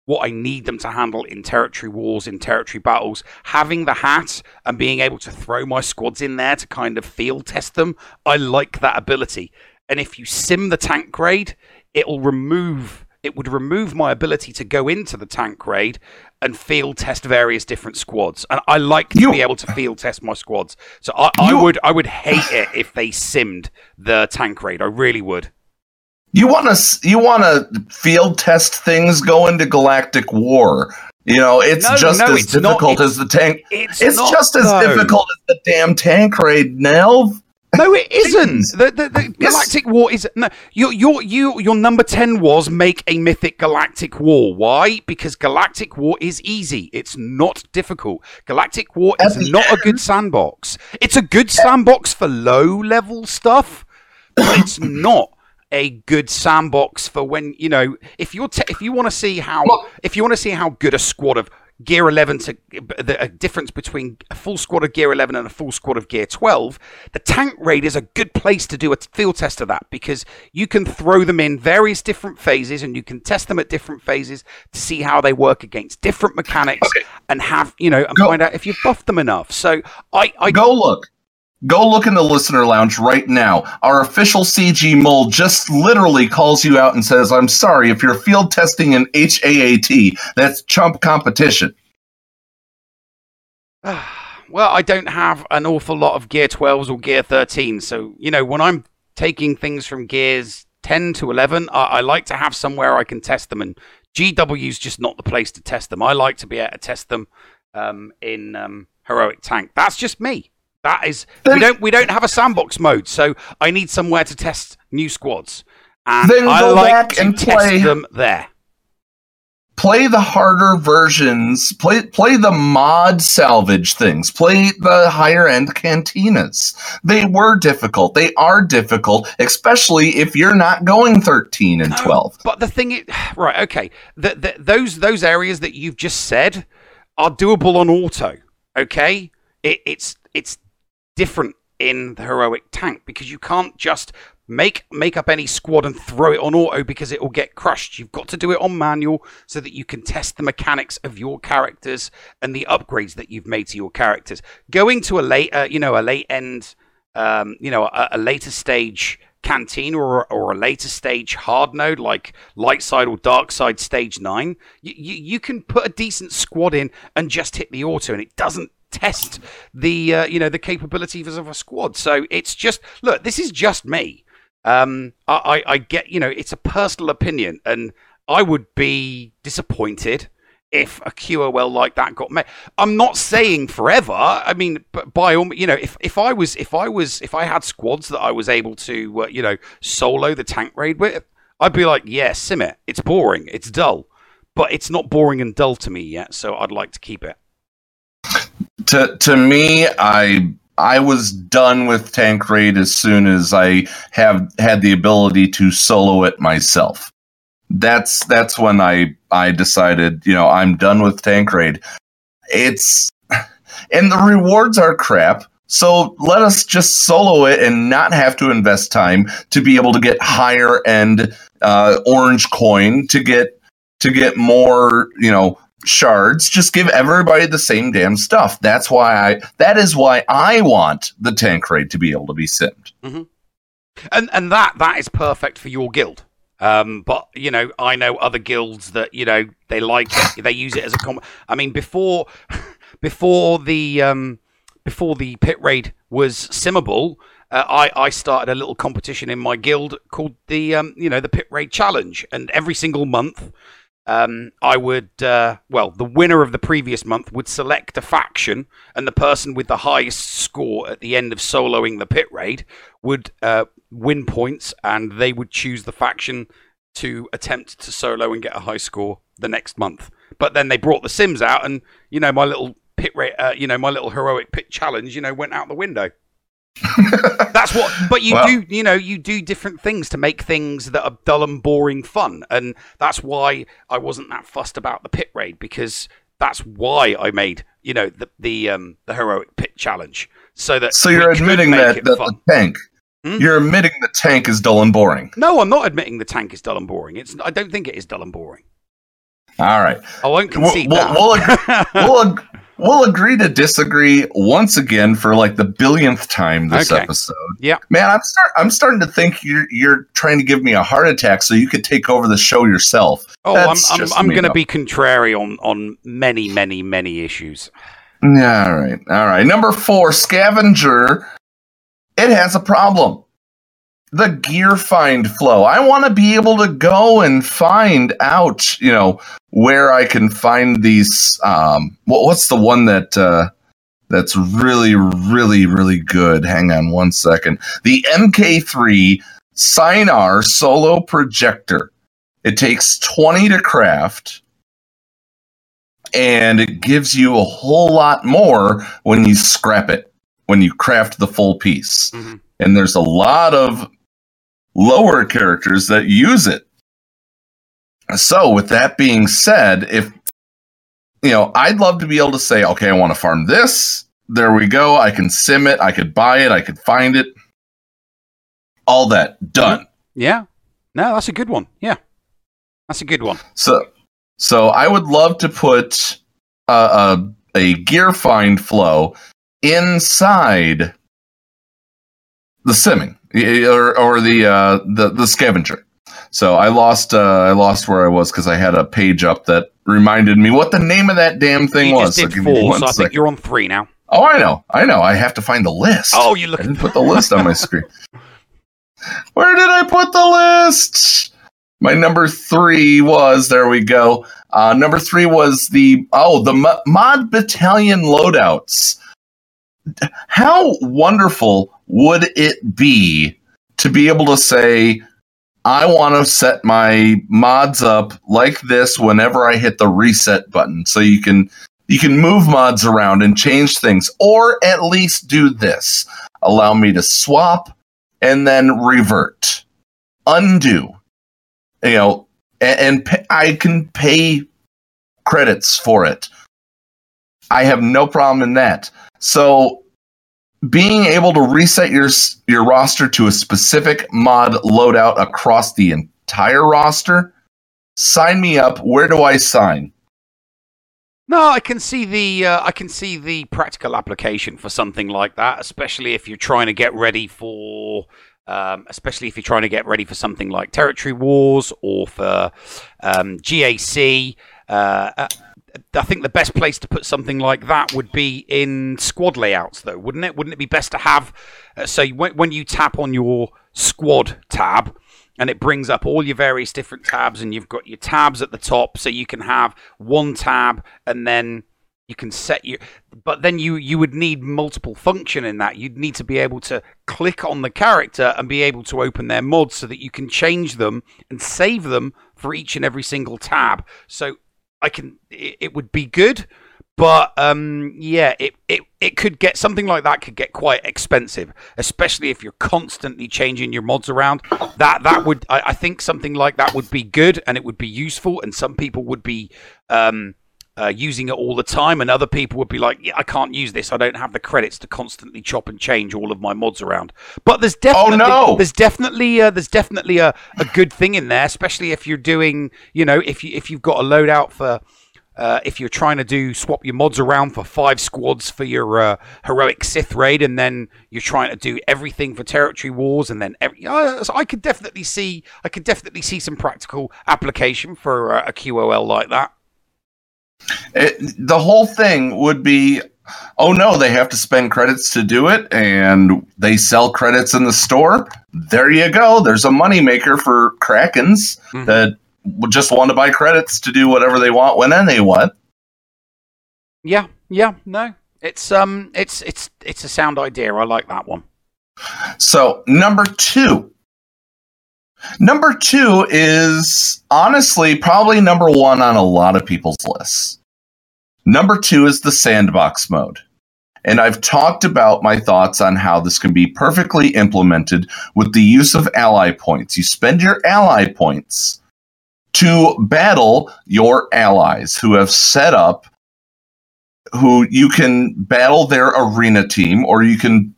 what i need them to handle in territory wars in territory battles having the hat and being able to throw my squads in there to kind of field test them i like that ability and if you sim the tank raid it'll remove it would remove my ability to go into the tank raid and field test various different squads. And I like to be able to field test my squads. So I, I would I would hate it if they simmed the tank raid. I really would. You want to you want to field test things go into galactic war. You know, it's No, just no, as it's not. difficult as the tank. It's, It's, not, just as though. difficult as the damn tank raid, Nelv. No, it isn't. The, the, the Galactic War is no. Your your you your number ten was make a mythic Galactic War. Why? Because Galactic War is easy. It's not difficult. Galactic War is not a good sandbox. It's a good sandbox for low level stuff, but it's not a good sandbox for when you know if you're te- if you want to see how if you want to see how good a squad of gear 11 to the a difference between a full squad of gear 11 and a full squad of gear 12 the tank raid is a good place to do a field test of that because you can throw them in various different phases and you can test them at different phases to see how they work against different mechanics and have you know and find out if you've buffed them enough. So i i go look Go look in the listener lounge right now. Our official CG mole just literally calls you out and says, I'm sorry, if you're field testing in HAAT, that's chump competition. Well, I don't have an awful lot of gear 12s or gear 13. So, you know, when I'm taking things from gears 10 to 11, I, I like to have somewhere I can test them. And GW is just not the place to test them. I like to be able to test them um, in um, heroic tank. That's just me. That is we don't we don't have a sandbox mode, so I need somewhere to test new squads, and Then I go like back to and test play- them there. play the harder versions. Play play the mod salvage things. Play the higher end cantinas. They were difficult. They are difficult especially if you're not going 13 and um, 12 But the thing is, right, okay, the, the, those those areas that you've just said are doable on auto. Okay, it, it's it's different in the heroic tank because you can't just make make up any squad and throw it on auto because it will get crushed. You've got to do it on manual so that you can test the mechanics of your characters and the upgrades that you've made to your characters. Going to a late, you know, a late end, um, you know, a, a later stage cantina or or a later stage hard node like light side or dark side stage nine, you, you, you can put a decent squad in and just hit the auto, and it doesn't test the uh, you know the capabilities of a squad. So it's just look, this is just me. Um, I, I, get you know it's a personal opinion, and I would be disappointed if a QOL like that got made. I'm not saying forever. I mean, by all, you know, if, if I was if I was if I had squads that I was able to uh, you know solo the tank raid with, I'd be like, yeah, sim it. It's boring. It's dull, but it's not boring and dull to me yet. So I'd like to keep it. To to me i i was done with tank raid as soon as i have had the ability to solo it myself. That's that's when i i decided you know i'm done with tank raid it's and the rewards are crap so let us just solo it and not have to invest time to be able to get higher end uh, orange coin to get to get more you know shards just give everybody the same damn stuff that's why i that is why i want the tank raid to be able to be simmed and and that that is perfect for your guild. Um, but you know, I know other guilds that you know they like they use it as a com. I mean, before before the um, before the pit raid was simmable, uh, I I started a little competition in my guild called the um, you know the pit raid challenge, and every single month. Um, I would, uh, well, the winner of the previous month would select a faction, and the person with the highest score at the end of soloing the pit raid would uh, win points, and they would choose the faction to attempt to solo and get a high score the next month. But then they brought the Sims out, and you know my little pit rate, uh, you know my little heroic pit challenge, you know, went out the window. That's what. But you Well- do, you know, you do different things to make things that are dull and boring fun, and that's why I wasn't that fussed about the pit raid because that's why I made, you know, the the um the heroic pit challenge so that so you're admitting that, that fun. the tank Hmm? you're admitting the tank is dull and boring No, I'm not admitting the tank is dull and boring. It's I don't think it is dull and boring. all right I won't concede we'll, that. we'll, ag- we'll, we'll agree to disagree once again for like the billionth time this Okay. episode. Yeah. Man, I'm start I'm starting to think you're you're trying to give me a heart attack so you could take over the show yourself. Oh, That's I'm I'm, I'm going to be contrary on on many many many issues. Yeah, all right. All right. Number four, scavenger. It has a problem. The gear find flow. I want to be able to go and find out, you know, where I can find these. Um, what, what's the one that uh, that's really, really, really good? Hang on one second. The MK3 Sienar Holo Projector. It takes 20 to craft and it gives you a whole lot more when you scrap it when you craft the full piece and there's a lot of lower characters that use it. So with that being said if you know i'd love to be able to say okay i want to farm this. There we go. I can sim it. I could buy it. I could find it. All that. Done. Yeah. No, that's a good one. Yeah. That's a good one. So, so I would love to put uh, a a gear find flow inside the simming or or the uh, the the scavenger. So I lost uh, I lost where I was because I had a page up that reminded me what the name of that damn thing You was. just did me four, so I think you're on three now. Oh, I know, I know. I have to find the list. Oh, you look. I didn't put the list on my screen. Where did I put the list? My number three was there we go. Uh, number three was the oh the mod battalion loadouts. How wonderful would it be to be able to say, I want to set my mods up like this whenever I hit the reset button, so you can you can move mods around and change things, or at least do this: allow me to swap and then revert, undo. You know, and, and pa- I can pay credits for it. I have no problem in that. So being able to reset your your roster to a specific mod loadout across the entire roster, sign me up. Where do I sign? No, I can see the uh, I can see the practical application for something like that, especially if you're trying to get ready for, um, especially if you're trying to get ready for something like Territory Wars or for um, GAC. Uh, uh, I think the best place to put something like that would be in squad layouts, though, wouldn't it? Wouldn't it be best to have? Uh, so when, when you tap on your squad tab, and it brings up all your various different tabs, and you've got your tabs at the top, so you can have one tab, and then you can set your. But then you you would need multiple function in that. You'd need to be able to click on the character and be able to open their mods so that you can change them and save them for each and every single tab. So I can. It, it would be good, but um, yeah, it, it it could get something like that could get quite expensive, especially if you're constantly changing your mods around. That that would I, I think something like that would be good and it would be useful, and some people would be. Um, uh, using it all the time, and other people would be like, "Yeah, I can't use this. I don't have the credits to constantly chop and change all of my mods around." But there's definitely, no! there's definitely, uh, there's definitely a, a good thing in there, especially if you're doing, you know, if you if you've got a loadout for, uh, if you're trying to do swap your mods around for five squads for your uh, heroic Sith raid, and then you're trying to do everything for territory wars, and then every, uh, so I could definitely see, I could definitely see some practical application for uh, a QOL like that. It, the whole thing would be oh no, they have to spend credits to do it, and they sell credits in the store. There you go. There's a moneymaker for Krakens Mhm. that would just want to buy credits to do whatever they want when and they want. Yeah, yeah, no, it's um, it's it's it's a sound idea. I like that one. So, number two. Number two is honestly probably number one on a lot of people's lists. Number two is the sandbox mode. And I've talked about my thoughts on how this can be perfectly implemented with the use of ally points. You spend your ally points to battle your allies who have set up, who you can battle their arena team, or you can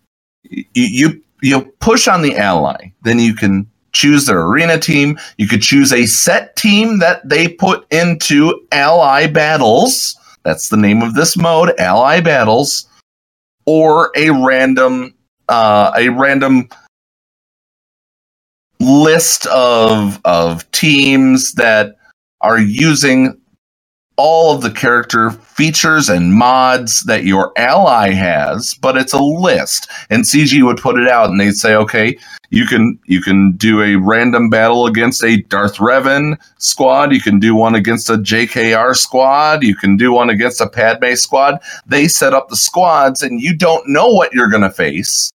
you you, push on the ally, then you can choose their arena team. You could choose a set team that they put into ally battles. That's the name of this mode, ally battles, or a random uh, a random list of of teams that are using all of the character features and mods that your ally has, but it's a list. And CG would put it out and they'd say, okay, you can you can do a random battle against a Darth Revan squad, you can do one against a JKR squad, you can do one against a Padme squad. They set up the squads and you don't know what you're gonna face.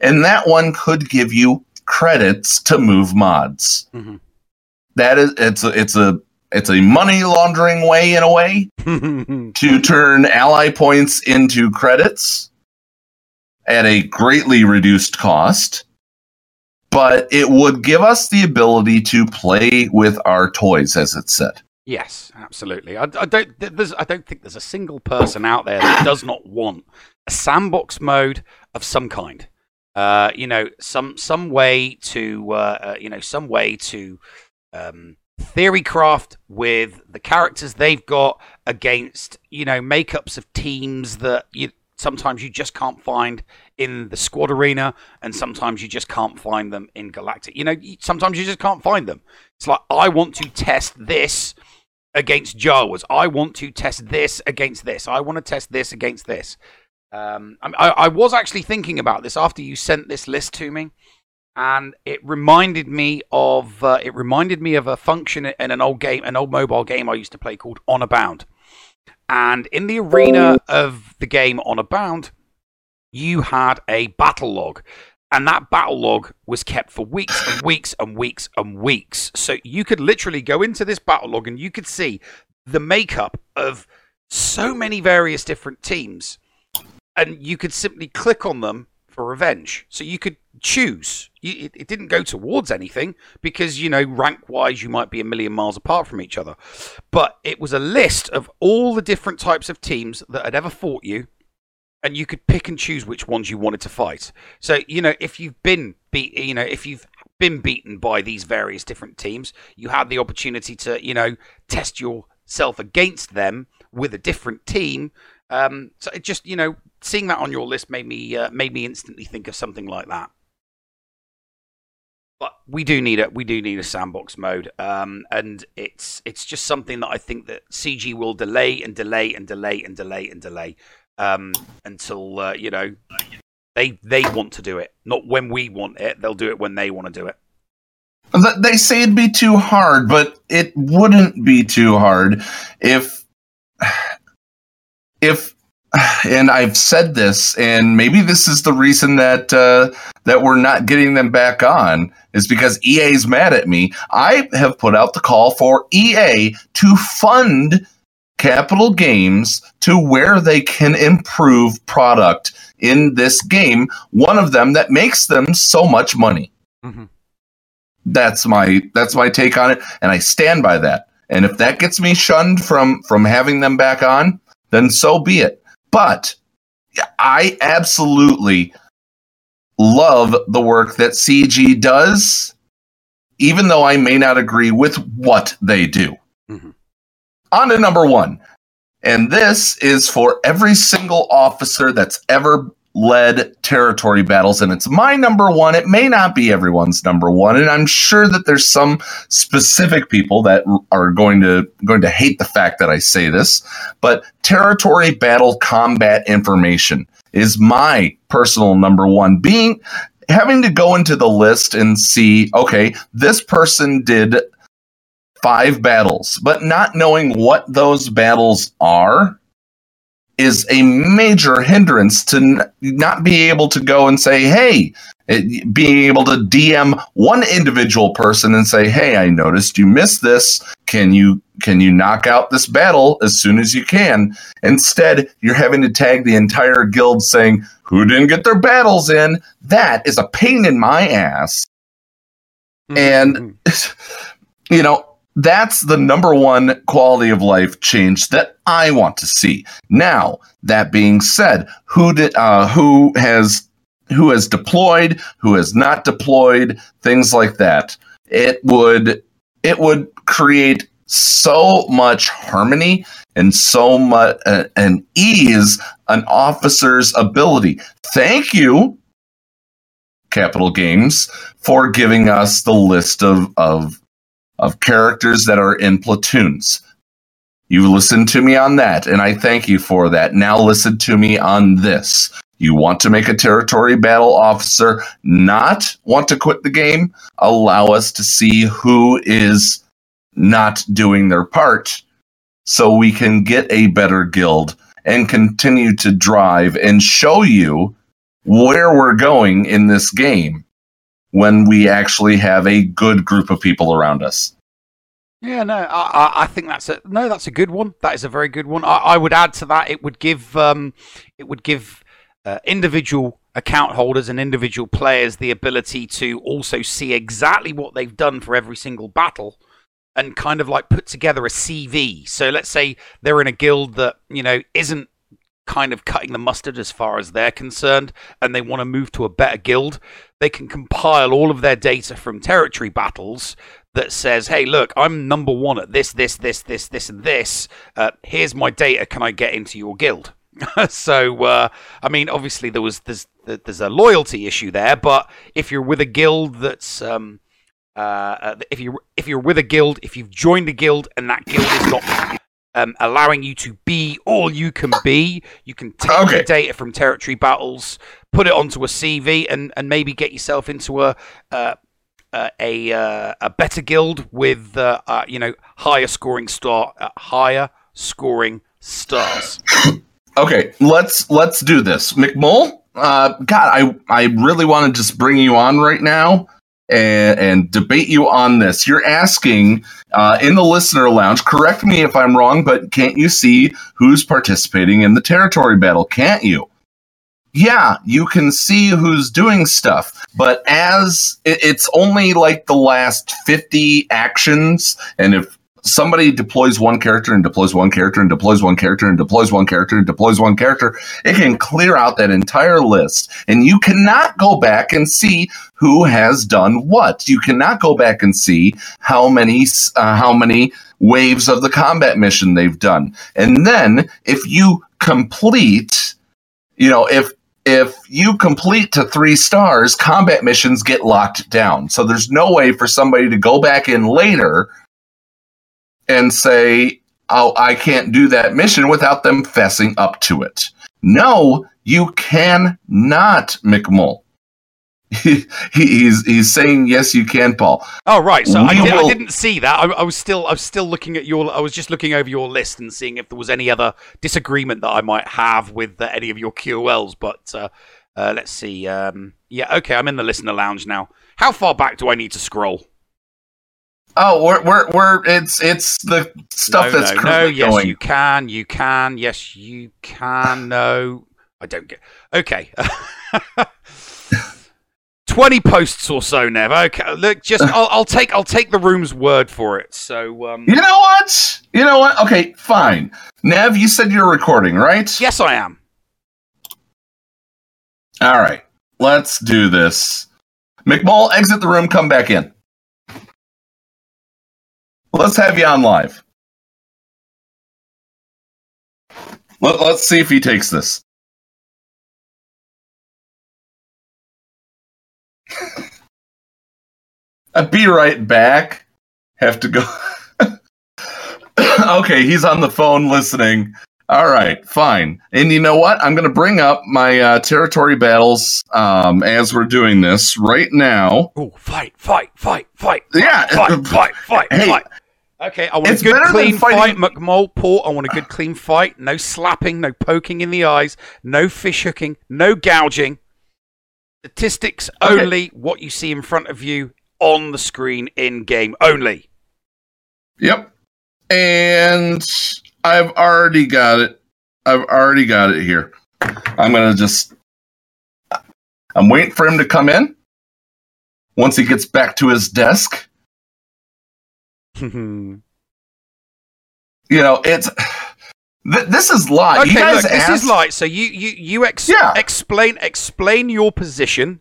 And that one could give you credits to move mods. Mhm. That is it's a it's a it's a money laundering way in a way to turn ally points into credits at a greatly reduced cost. But it would give us the ability to play with our toys, as it said. Yes, absolutely. I, I don't. There's, I don't think there's a single person out there that does not want a sandbox mode of some kind. Uh, you know, some some way to, uh, uh, you know, some way to um, theory craft with the characters they've got against, you know, makeups of teams that you sometimes you just can't find in the squad arena, and sometimes you just can't find them in Galactic. You know, sometimes you just can't find them. It's like I want to test this against Jawas. I want to test this against this. I want to test this against this. Um, I I was actually thinking about this after you sent this list to me. And it reminded me of uh, it reminded me of a function in an old game, an old mobile game I used to play called On a Bound. And in the arena of the game On a Bound, you had a battle log. And that battle log was kept for weeks and weeks and weeks and weeks. So you could literally go into this battle log and you could see the makeup of so many various different teams. And you could simply click on them for revenge. So you could choose. It, it didn't go towards anything because, you know, rank wise, you might be a million miles apart from each other. But it was a list of all the different types of teams that had ever fought you. And you could pick and choose which ones you wanted to fight. So, you know, if you've been beat, you know, if you've been beaten by these various different teams, you had the opportunity to, you know, test yourself against them with a different team. Um, so it just, you know, seeing that on your list made me uh, made me instantly think of something like that. But we do need a we do need a sandbox mode, um, and it's it's just something that I think that CG will delay and delay and delay and delay and delay um, until uh, you know they they want to do it, not when we want it. They'll do it when they want to do it. They say it'd be too hard, but it wouldn't be too hard if if and I've said this, and maybe this is the reason that uh, that we're not getting them back on is because EA's mad at me. I have put out the call for EA to fund capital games to where they can improve product in this game. One of them that makes them so much money. That's my that's my take on it, and I stand by that. And if that gets me shunned from from having them back on, then so be it. But I absolutely love the work that CG does, even though I may not agree with what they do. Mm-hmm. On to number one. And this is for every single officer that's ever led territory battles. And it's my number one. It may not be everyone's number one. And I'm sure that there's some specific people that are going to going to hate the fact that I say this. But territory battle combat information is my personal number one. Being having to go into the list and see, okay, this person did five battles, but not knowing what those battles are is a major hindrance to n- not be able to go and say, hey, it, being able to DM one individual person and say, hey, I noticed you missed this. Can you can you knock out this battle as soon as you can? Instead, you're having to tag the entire guild saying who didn't get their battles in. That is a pain in my ass. Hmm. And hmm. you know, that's the number one quality of life change that I want to see. Now, that being said, who did uh, who has who has deployed, who has not deployed, things like that. It would it would create so much harmony and so much uh, and ease an officer's ability. Thank you, Capital Games, for giving us the list of of of characters that are in platoons. You listened to me on that, and I thank you for that. Now listen to me on this. You want to make a territory battle officer not want to quit the game? Allow us to see who is not doing their part so we can get a better guild and continue to drive and show you where we're going in this game when we actually have a good group of people around us. Yeah, no, I, I- think that's a no. That's a good one. That is a very good one. I, I would add to that. It would give um, it would give uh, individual account holders and individual players the ability to also see exactly what they've done for every single battle, and kind of like put together a CV. So let's say they're in a guild that you know isn't kind of cutting the mustard as far as they're concerned, and they want to move to a better guild, they can compile all of their data from territory battles that says, "Hey, look, I'm number one at this, this, this, this, this, and this. Uh, here's my data. Can I get into your guild?" so, uh, I mean, obviously there was there's there's a loyalty issue there, but if you're with a guild that's um, uh, uh, if you if you're with a guild, if you've joined a guild and that guild is not um, allowing you to be all you can be. You can take Okay. the data from territory battles, put it onto a CV, and and maybe get yourself into a. Uh, uh, a uh, a better guild with uh, uh, you know higher scoring star uh, higher scoring stars. Okay, let's let's do this. McMole, uh, God, I I really want to just bring you on right now and, and debate you on this. You're asking uh, in the listener lounge. Correct me if I'm wrong, but can't you see who's participating in the territory battle? Can't you? Yeah, you can see who's doing stuff, but as it's only like the last 50 actions, and if somebody deploys one character and deploys one character and deploys one character and deploys one character and deploys one character, it can clear out that entire list. And you cannot go back and see who has done what. You cannot go back and see how many uh, how many waves of the combat mission they've done. And then if you complete, you know, if if you complete to three stars, combat missions get locked down. So there's no way for somebody to go back in later and say, oh, I can't do that mission without them fessing up to it. No, you cannot, McMole. He, he's he's saying yes, you can, Paul. Oh right, so I, did, I will- didn't see that. I, I was still I was still looking at your. I was just looking over your list and seeing if there was any other disagreement that I might have with uh, any of your QLs. But uh, uh, let's see. Um, yeah, okay, I'm in the listener lounge now. How far back do I need to scroll? Oh, we're we're, we're it's it's the stuff no, that's no, no. Yes, going. you can. You can. Yes, you can. No, I don't get. Okay. Twenty posts or so, Nev. Okay, look, just I'll, I'll take I'll take the room's word for it. So, um, You know what? You know what? Okay, fine. Nev, you said you're recording, right? yes, I am. All right, let's do this. McMole, exit the room, come back in. Let's have you on live. Let, let's see if he takes this. I'll be right back. Have to go. okay, he's on the phone listening. All right, fine. And you know what? I'm going to bring up my uh, territory battles um, as we're doing this right now. Oh, fight, fight, fight, fight. Yeah, fight, fight, fight, Hey, fight. Okay, I want it's a good clean fight, fighting- McMull Port. I want a good clean fight. No slapping, no poking in the eyes, no fish hooking, no gouging. Statistics Okay. only. What you see in front of you on the screen in game only. Yep. And I've already got it. I've already got it here. I'm going to just. I'm waiting for him to come in. Once he gets back to his desk, you know, it's. Th- this is light. okay, look, this asked, is light. so. You you you ex- Yeah. explain explain your position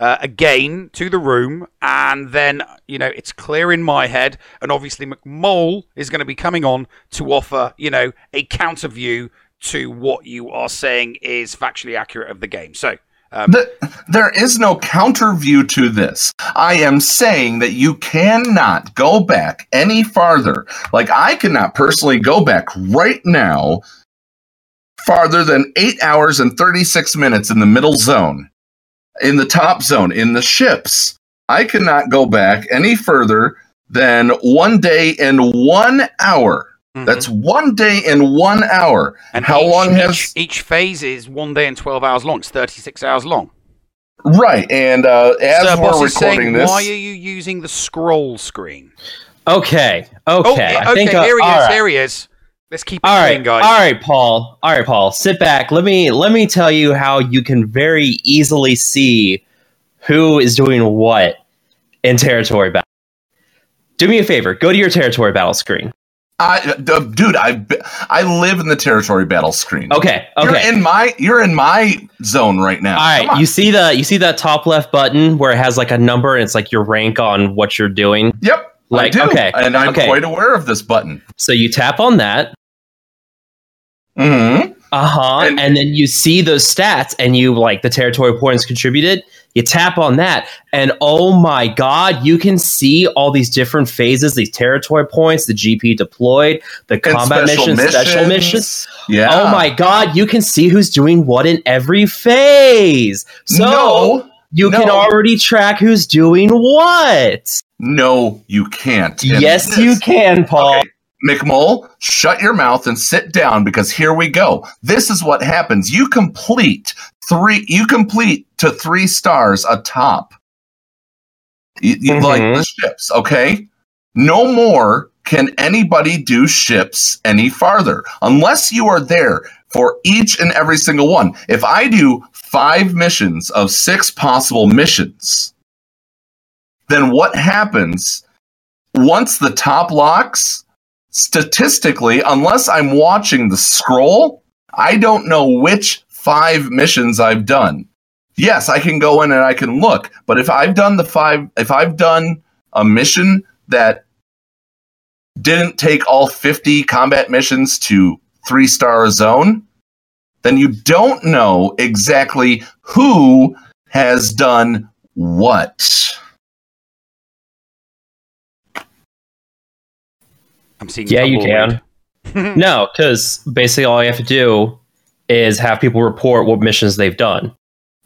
uh, again to the room, and then you know it's clear in my head, and obviously McMole is going to be coming on to offer you know a counter view to what you are saying is factually accurate of the game. So. Um, Th- there is no counter view to this. I am saying that you cannot go back any farther. Like, I cannot personally go back right now farther than eight hours and 36 minutes in the middle zone, in the top zone, in the ships. I cannot go back any further than one day and one hour. That's one day and one hour. Mm-hmm. and How each, long has each, each phase is one day and twelve hours long. It's thirty-six hours long. right? And uh, as Sir we're is saying, recording this, why are you using the scroll screen? Okay. Okay. Oh, yeah, I think, okay, uh, here he is. right. Here he is. Let's keep it All clean, right, guys. all right, Paul. All right, Paul. Sit back. Let me let me tell you how you can very easily see who is doing what in territory battle. Do me a favor. Go to your territory battle screen. I, dude, I I live in the territory battle screen. Okay. Okay. You're in my you're in my zone right now. All right, you see the you see that top left button where it has like a number and it's like your rank on what you're doing. Yep. Like I do, okay, and I'm okay. quite aware of this button. So you tap on that. Mm-hmm. Uh huh. And, then you see those stats, and you like the territory points contributed. You tap on that, and oh my god, you can see all these different phases, these territory points, the GP deployed, the And combat special missions, special missions. missions. Yeah. Oh my god, you can see who's doing what in every phase. So No, you can already track who's doing what. No, you can't. And yes, this- you can, Paul. Okay, McMole, shut your mouth and sit down because here we go. This is what happens. You complete three. You complete to three stars atop. You, you Mhm. like the ships, okay? No more can anybody do ships any farther unless you are there for each and every single one. If I do five missions of six possible missions, then what happens once the top locks? Statistically, unless I'm watching the scroll, I don't know which five missions I've done. Yes, I can go in and I can look, but if I've done the five, if I've done a mission that didn't take all 50 combat missions to three star zone, then you don't know exactly who has done what. I'm seeing. Yeah, you can. no, because basically all you have to do is have people report what missions they've done.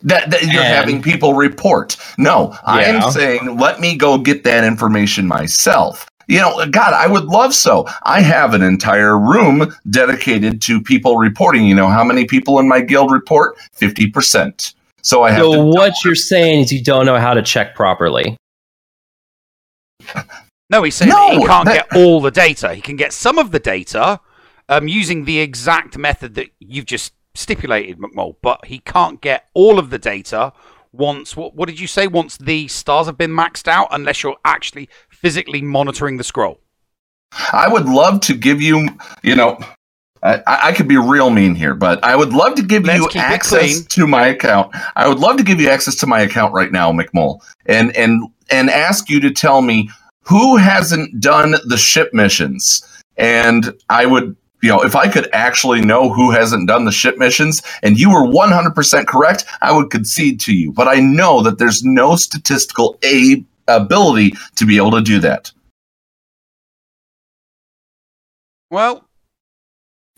That, that you're And- having people report. No, I Yeah. am saying let me go get that information myself. You know, God, I would love so. I have an entire room dedicated to people reporting. You know, how many people in my guild report? 50%. So I have So to what you're saying is you don't know how to check properly. No, he's saying No, he can't that- get all the data. He can get some of the data um, using the exact method that you've just stipulated, McMole, but he can't get all of the data once. What, what did you say? Once the stars have been maxed out, unless you're actually physically monitoring the scroll. I would love to give you, you know, I, I could be real mean here, but I would love to give Let's you access to my account. I would love to give you access to my account right now, McMole, and and and ask you to tell me who hasn't done the ship missions. And I would, you know, if I could actually know who hasn't done the ship missions, and you were 100% correct, I would concede to you. But I know that there's no statistical a ability to be able to do that. Well,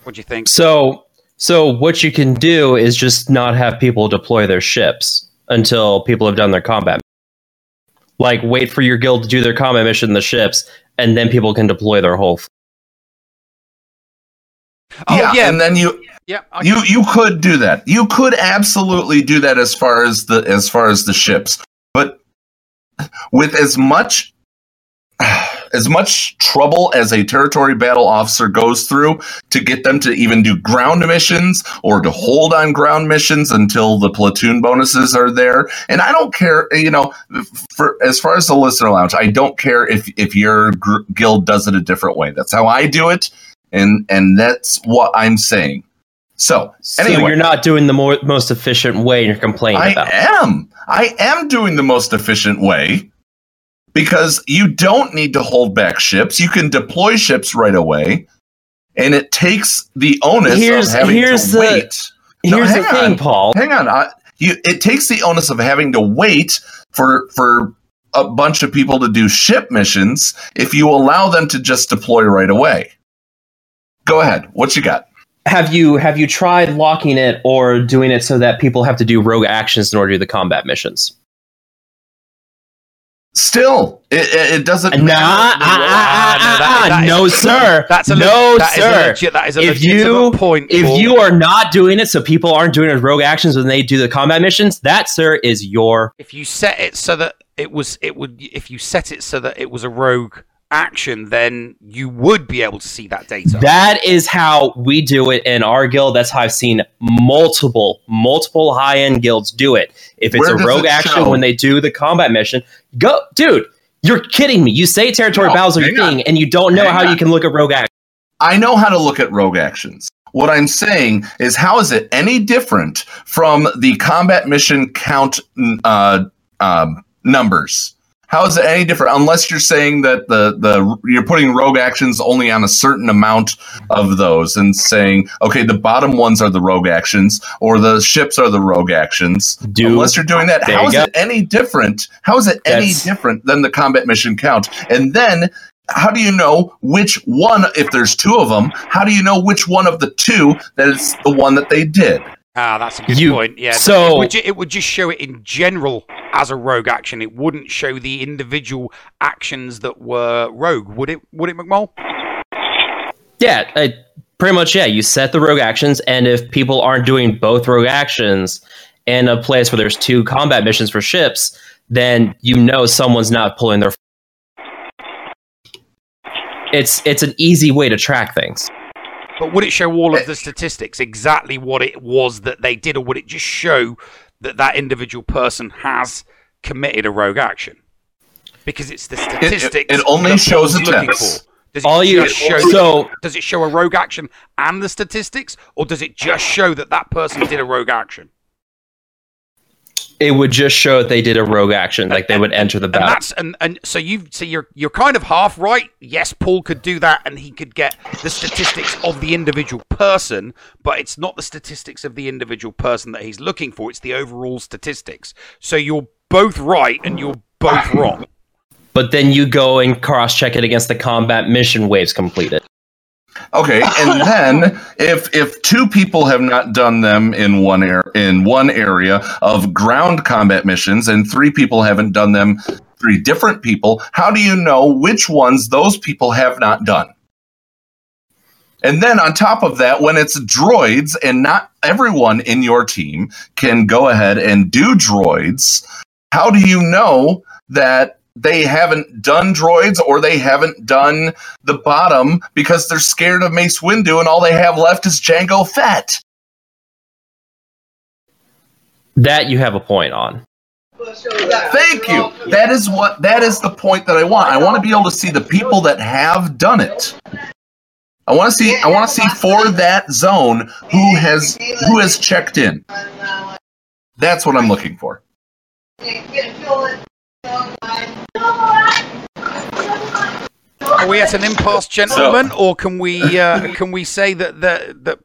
what do you think? So so what you can do is just not have people deploy their ships until people have done their combat. Like wait for your guild to do their combat mission in the ships, and then people can deploy their whole. F- Oh, yeah, yeah. and then you Yeah, I- you you could do that. You could absolutely do that as far as the as far as the ships. But with as much as much trouble as a territory battle officer goes through to get them to even do ground missions or to hold on ground missions until the platoon bonuses are there. And I don't care, you know, for as far as the listener lounge, I don't care if if your gr- guild does it a different way. That's how I do it, and and that's what I'm saying. So so anyway, you're not doing the more, most efficient way, and you're complaining I about. it. am. I am doing the most efficient way because you don't need to hold back ships. You can deploy ships right away, and it takes the onus Here's- of having here's to the- wait. No, Here's the thing, on. Paul. Hang on. I, you, it takes the onus of having to wait for for a bunch of people to do ship missions if you allow them to just deploy right away. Go ahead. What you got? Have you have you tried locking it or doing it so that people have to do rogue actions in order to do the combat missions? Still, it, it, it doesn't Nah, matter. ah, ah, no, that- ah, that is- no, sir. That's a le- no, that is a sir. legit- that is a if you point, if Paul. you are not doing it, so people aren't doing it as rogue actions when they do the combat missions, that, sir, is your if you set it so that it was it would if you set it so that it was a rogue action then you would be able to see that data That is how we do it in our guild. That's how I've seen multiple, multiple high end guilds do it. If it's Where a rogue it action show? when they do the combat mission, go, dude. You're kidding me. You say territory No, battles are your thing, and you don't know Hang how on. you can look at rogue action. I know how to look at rogue actions. What I'm saying is, how is it any different from the combat mission count uh, um, numbers? How is it any different? Unless you're saying that the the you're putting rogue actions only on a certain amount of those, and saying okay, the bottom ones are the rogue actions, or the ships are the rogue actions. Do- Unless you're doing that, how is go. it any different? How is it any That's- different than the combat mission count? And then. How do you know which one, if there's two of them, how do you know which one of the two that it's the one that they did? Ah, that's a good You- point. Yeah, so- it would, ju- it would just show it in general as a rogue action. It wouldn't show the individual actions that were rogue, would it? Would it, McMole? Yeah, uh, pretty much. Yeah, you set the rogue actions, and if people aren't doing both rogue actions in a place where there's two combat missions for ships, then you know someone's not pulling their. It's it's an easy way to track things. But would it show all of the statistics, exactly what it was that they did, or would it just show that that individual person has committed a rogue action? Because it's the statistics. it only shows Paul's looking attempts. Does it All you- just show so- does it show a rogue action and the statistics, or does it just show that that person did a rogue action? It would just show that they did a rogue action, like they would enter the battle. And that's and, and so you so you're you're kind of half right. Yes, Paul could do that, and he could get the statistics of the individual person, but it's not the statistics of the individual person that he's looking for. It's the overall statistics. So you're both right, and you're both wrong. But then you go and cross check it against the combat mission waves completed. Okay, and then if if two people have not done them in one air in one area of ground combat missions, and three people haven't done them, three different people, how do you know which ones those people have not done? And then on top of that, when it's droids and not everyone in your team can go ahead and do droids, how do you know that they haven't done droids or they haven't done the bottom because they're scared of Mace Windu and all they have left is Jango Fett? That you have a point on. Thank you. That is what that is the point that I want. I want to be able to see the people that have done it. I want to see I want to see for that zone who has who has checked in. That's what I'm looking for. Are we at an impasse, gentlemen, or can we uh, can we say that that that,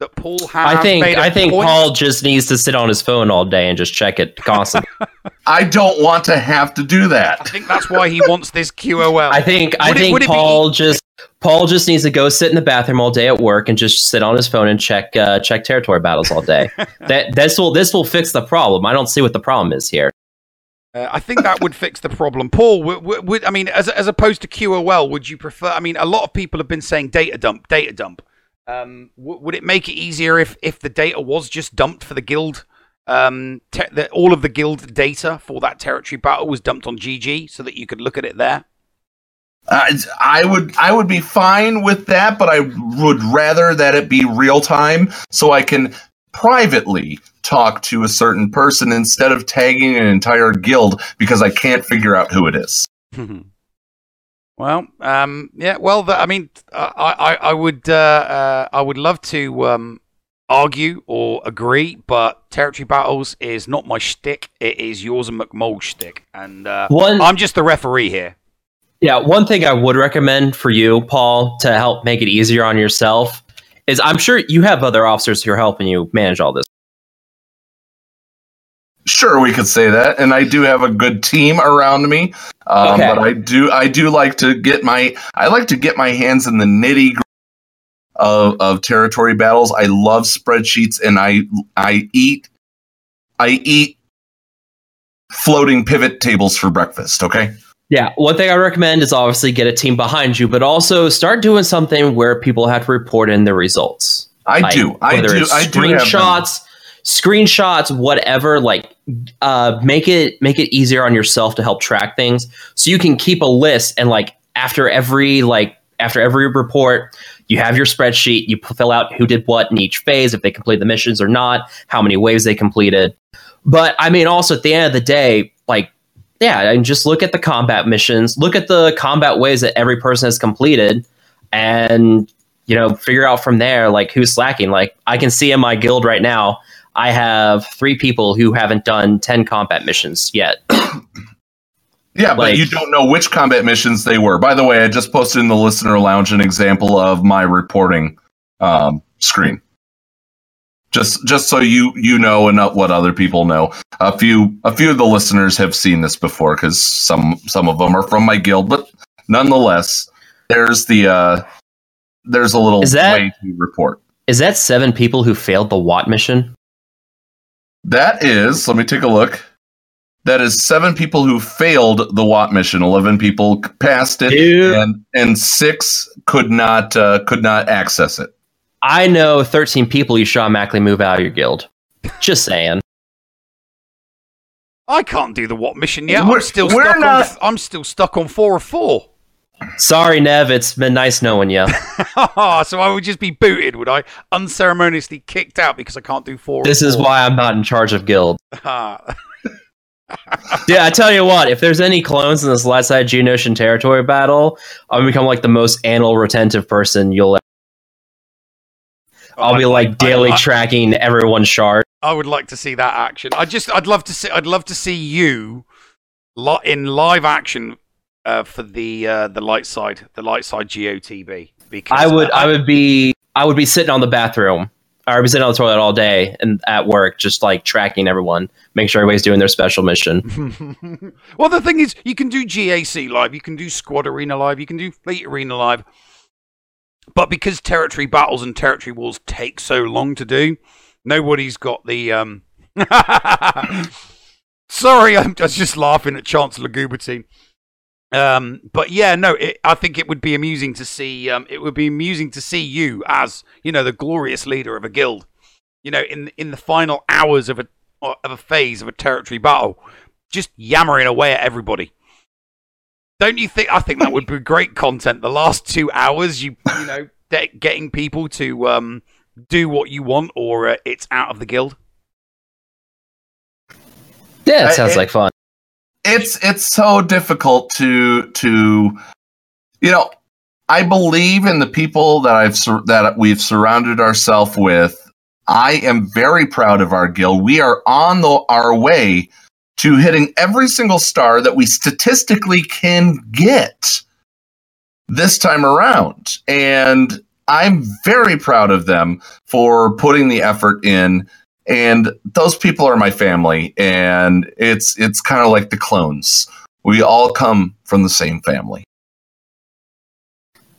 that Paul has? I think made a I think point? Paul just needs to sit on his phone all day and just check it constantly. I don't want to have to do that. I think that's why he wants this QOL. I think I Would it- think would it be- Paul just Paul just needs to go sit in the bathroom all day at work and just sit on his phone and check uh, check territory battles all day. that this will this will fix the problem. I don't see what the problem is here. Uh, I think that would fix the problem. Paul, I mean, as as opposed to QOL, would you prefer? I mean, a lot of people have been saying data dump, data dump. Um, w- would it make it easier if if the data was just dumped for the guild? Um, te- the, all of the guild data for that territory battle was dumped on GG, so that you could look at it there. Uh, I would I would be fine with that, but I would rather that it be real time so I can privately talk to a certain person instead of tagging an entire guild because I can't figure out who it is. Well, um, yeah. Well, the, I mean, I, I, I would, uh, uh, I would love to um, argue or agree, but territory battles is not my shtick. It is yours and McMole's shtick, and uh, One- I'm just the referee here. Yeah, one thing I would recommend for you, Paul, to help make it easier on yourself is I'm sure you have other officers who are helping you manage all this. Sure, we could say that, and I do have a good team around me. Um, Okay. But I do I do like to get my I like to get my hands in the nitty of of territory battles. I love spreadsheets, and I I eat I eat floating pivot tables for breakfast. Okay. Yeah, one thing I recommend is obviously get a team behind you, but also start doing something where people have to report in the results. I Like, do. I do. I do screenshots, screenshots, whatever. Like, uh, make it make it easier on yourself to help track things, so you can keep a list and like after every like after every report, you have your spreadsheet. You fill out who did what in each phase, if they completed the missions or not, how many waves they completed. But I mean, also at the end of the day, like yeah, and just look at the combat missions, look at the combat ways that every person has completed, and you know, figure out from there like who's slacking. Like I can see in my guild right now, I have three people who haven't done ten combat missions yet. Yeah, but you don't know which combat missions they were. By the way, I just posted in the listener lounge an example of my reporting um, screen. Just just so you you know and not what other people know. A few a few of the listeners have seen this before because some some of them are from my guild, but nonetheless, there's the uh, there's a little Is that- way to report. Is that seven people who failed the Wat mission? That is, let me take a look. That is seven people who failed the Wat mission. Eleven people passed it, and and six could not uh, could not access it. I know 13 people you should automatically move out of your guild. Just saying. I can't do the Wat mission yet. We're- I'm still we're stuck not- on. I'm still stuck on four of four. Sorry, Nev. It's been nice knowing you. so I would just be booted, would I? Unceremoniously kicked out because I can't do four. This is four. why I'm not in charge of guild. Ah. Yeah, I tell you what, if there's any clones in this last side Geonosian territory battle, I'm gonna become like the most anal retentive person you'll ever. I'll be like daily I- tracking everyone's shard. I would like to see that action. I just, I'd love to see, I'd love to see you li- in live action uh, for the uh, the light side, the light side GOTB. Because I would, uh, I would be, I would be sitting on the bathroom. I would be sitting on the toilet all day and at work, just like tracking everyone, make sure everybody's doing their special mission. well, the thing is, you can do GAC live, you can do Squad Arena live, you can do Fleet Arena live. But because territory battles and territory wars take so long to do, nobody's got the. Um... Sorry, I'm was just laughing at Chancellor Gubertine. Um, but yeah, no, it, I think it would be amusing to see. Um, it would be amusing to see you as you know the glorious leader of a guild. You know, in in the final hours of a of a phase of a territory battle, just yammering away at everybody. Don't you think? I think that would be great content. The last two hours, you you know, de- getting people to um, do what you want, or uh, it's out of the guild. Yeah, it sounds it- like fun. It's it's so difficult to to you know i believe in the people that i've that we've surrounded ourselves with. I am very proud of our guild. We are on the our way to hitting every single star that we statistically can get this time around. And i'm very proud of them for putting the effort in and those people are my family and it's it's kind of like the clones we all come from the same family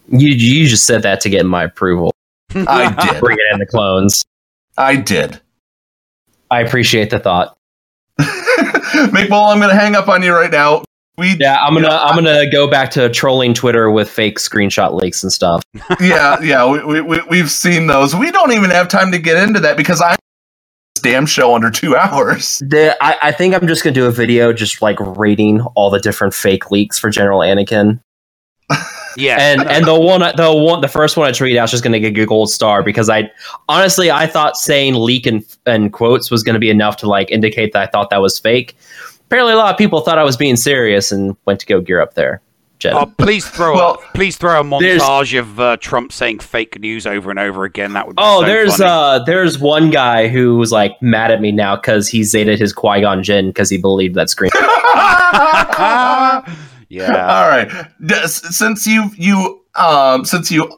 You you just said that to get my approval. i did Bring it in the clones. i did I appreciate the thought. McMole, i'm gonna hang up on you right now we Yeah, I'm gonna I'm gonna go back to trolling Twitter with fake screenshot leaks and stuff. yeah yeah we, we, we, we've seen those we don't even have time to get into that because i'm this damn show under two hours The, I, I think I'm just gonna do a video just like rating all the different fake leaks for General Anakin. Yeah, and and the one the one the first one I tweeted out is just gonna get a gold star because I honestly I thought saying leak and and quotes was gonna be enough to like indicate that I thought that was fake. Apparently, a lot of people thought I was being serious and went to go gear up there. Jen. Oh, please throw a, please throw a montage of uh, Trump saying fake news over and over again. That would. Be Oh, so there's funny. uh there's one guy who was like mad at me now because he zeta'd his Qui Gon Jinn because he believed that screen. yeah. All right. D- s- Since you you um since you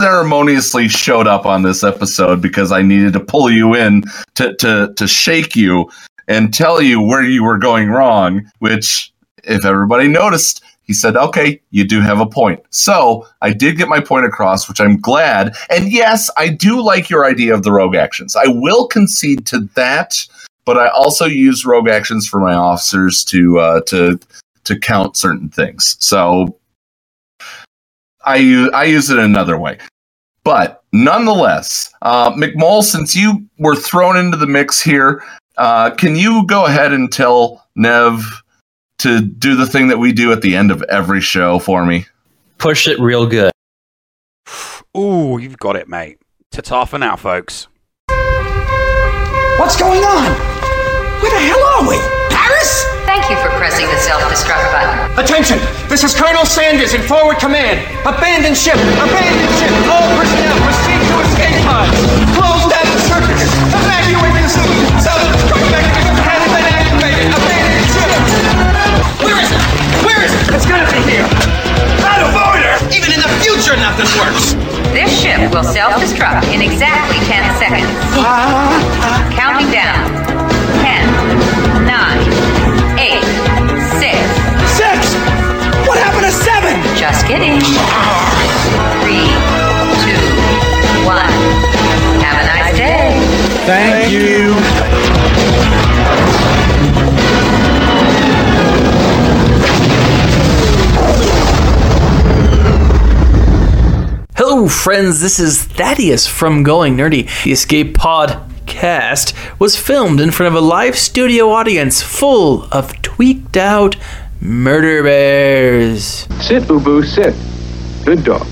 ceremoniously showed up on this episode because I needed to pull you in to to to shake you and tell you where you were going wrong, which if everybody noticed, he said, "Okay, you do have a point." So, I did get my point across, which I'm glad. And yes, I do like your idea of the rogue actions. I will concede to that, but I also use rogue actions for my officers to uh to to count certain things. So I use I use it another way. But nonetheless, uh, McMole, since you were thrown into the mix here, uh, can you go ahead and tell Nev to do the thing that we do at the end of every show for me? Push it real good. Ooh, you've got it, mate. Ta-ta for now, folks. What's going on? Where the hell are we? Paris? Thank you for pressing the self-destruct button. Attention! This is Colonel Sandurz in forward command. Abandon ship! Abandon ship! All personnel proceed to escape pods. Close down the circuits. Evacuate the city. Self-destruct mechanism has been activated. Abandon ship. Where is it? Avengers! It's gonna be here! Out of order! Even in the future, nothing works! This ship will self-destruct in exactly 10 seconds. Counting down. 10, 9, 8, 6. Six! What happened to seven? Just kidding. 3, 2, 1. Have a nice day. Thank you. Hello, friends. This is Thaddeus from Going Nerdy. The Escape Podcast was filmed in front of a live studio audience full of tweaked out murder bears. Sit, Boo Boo, sit. Good dog.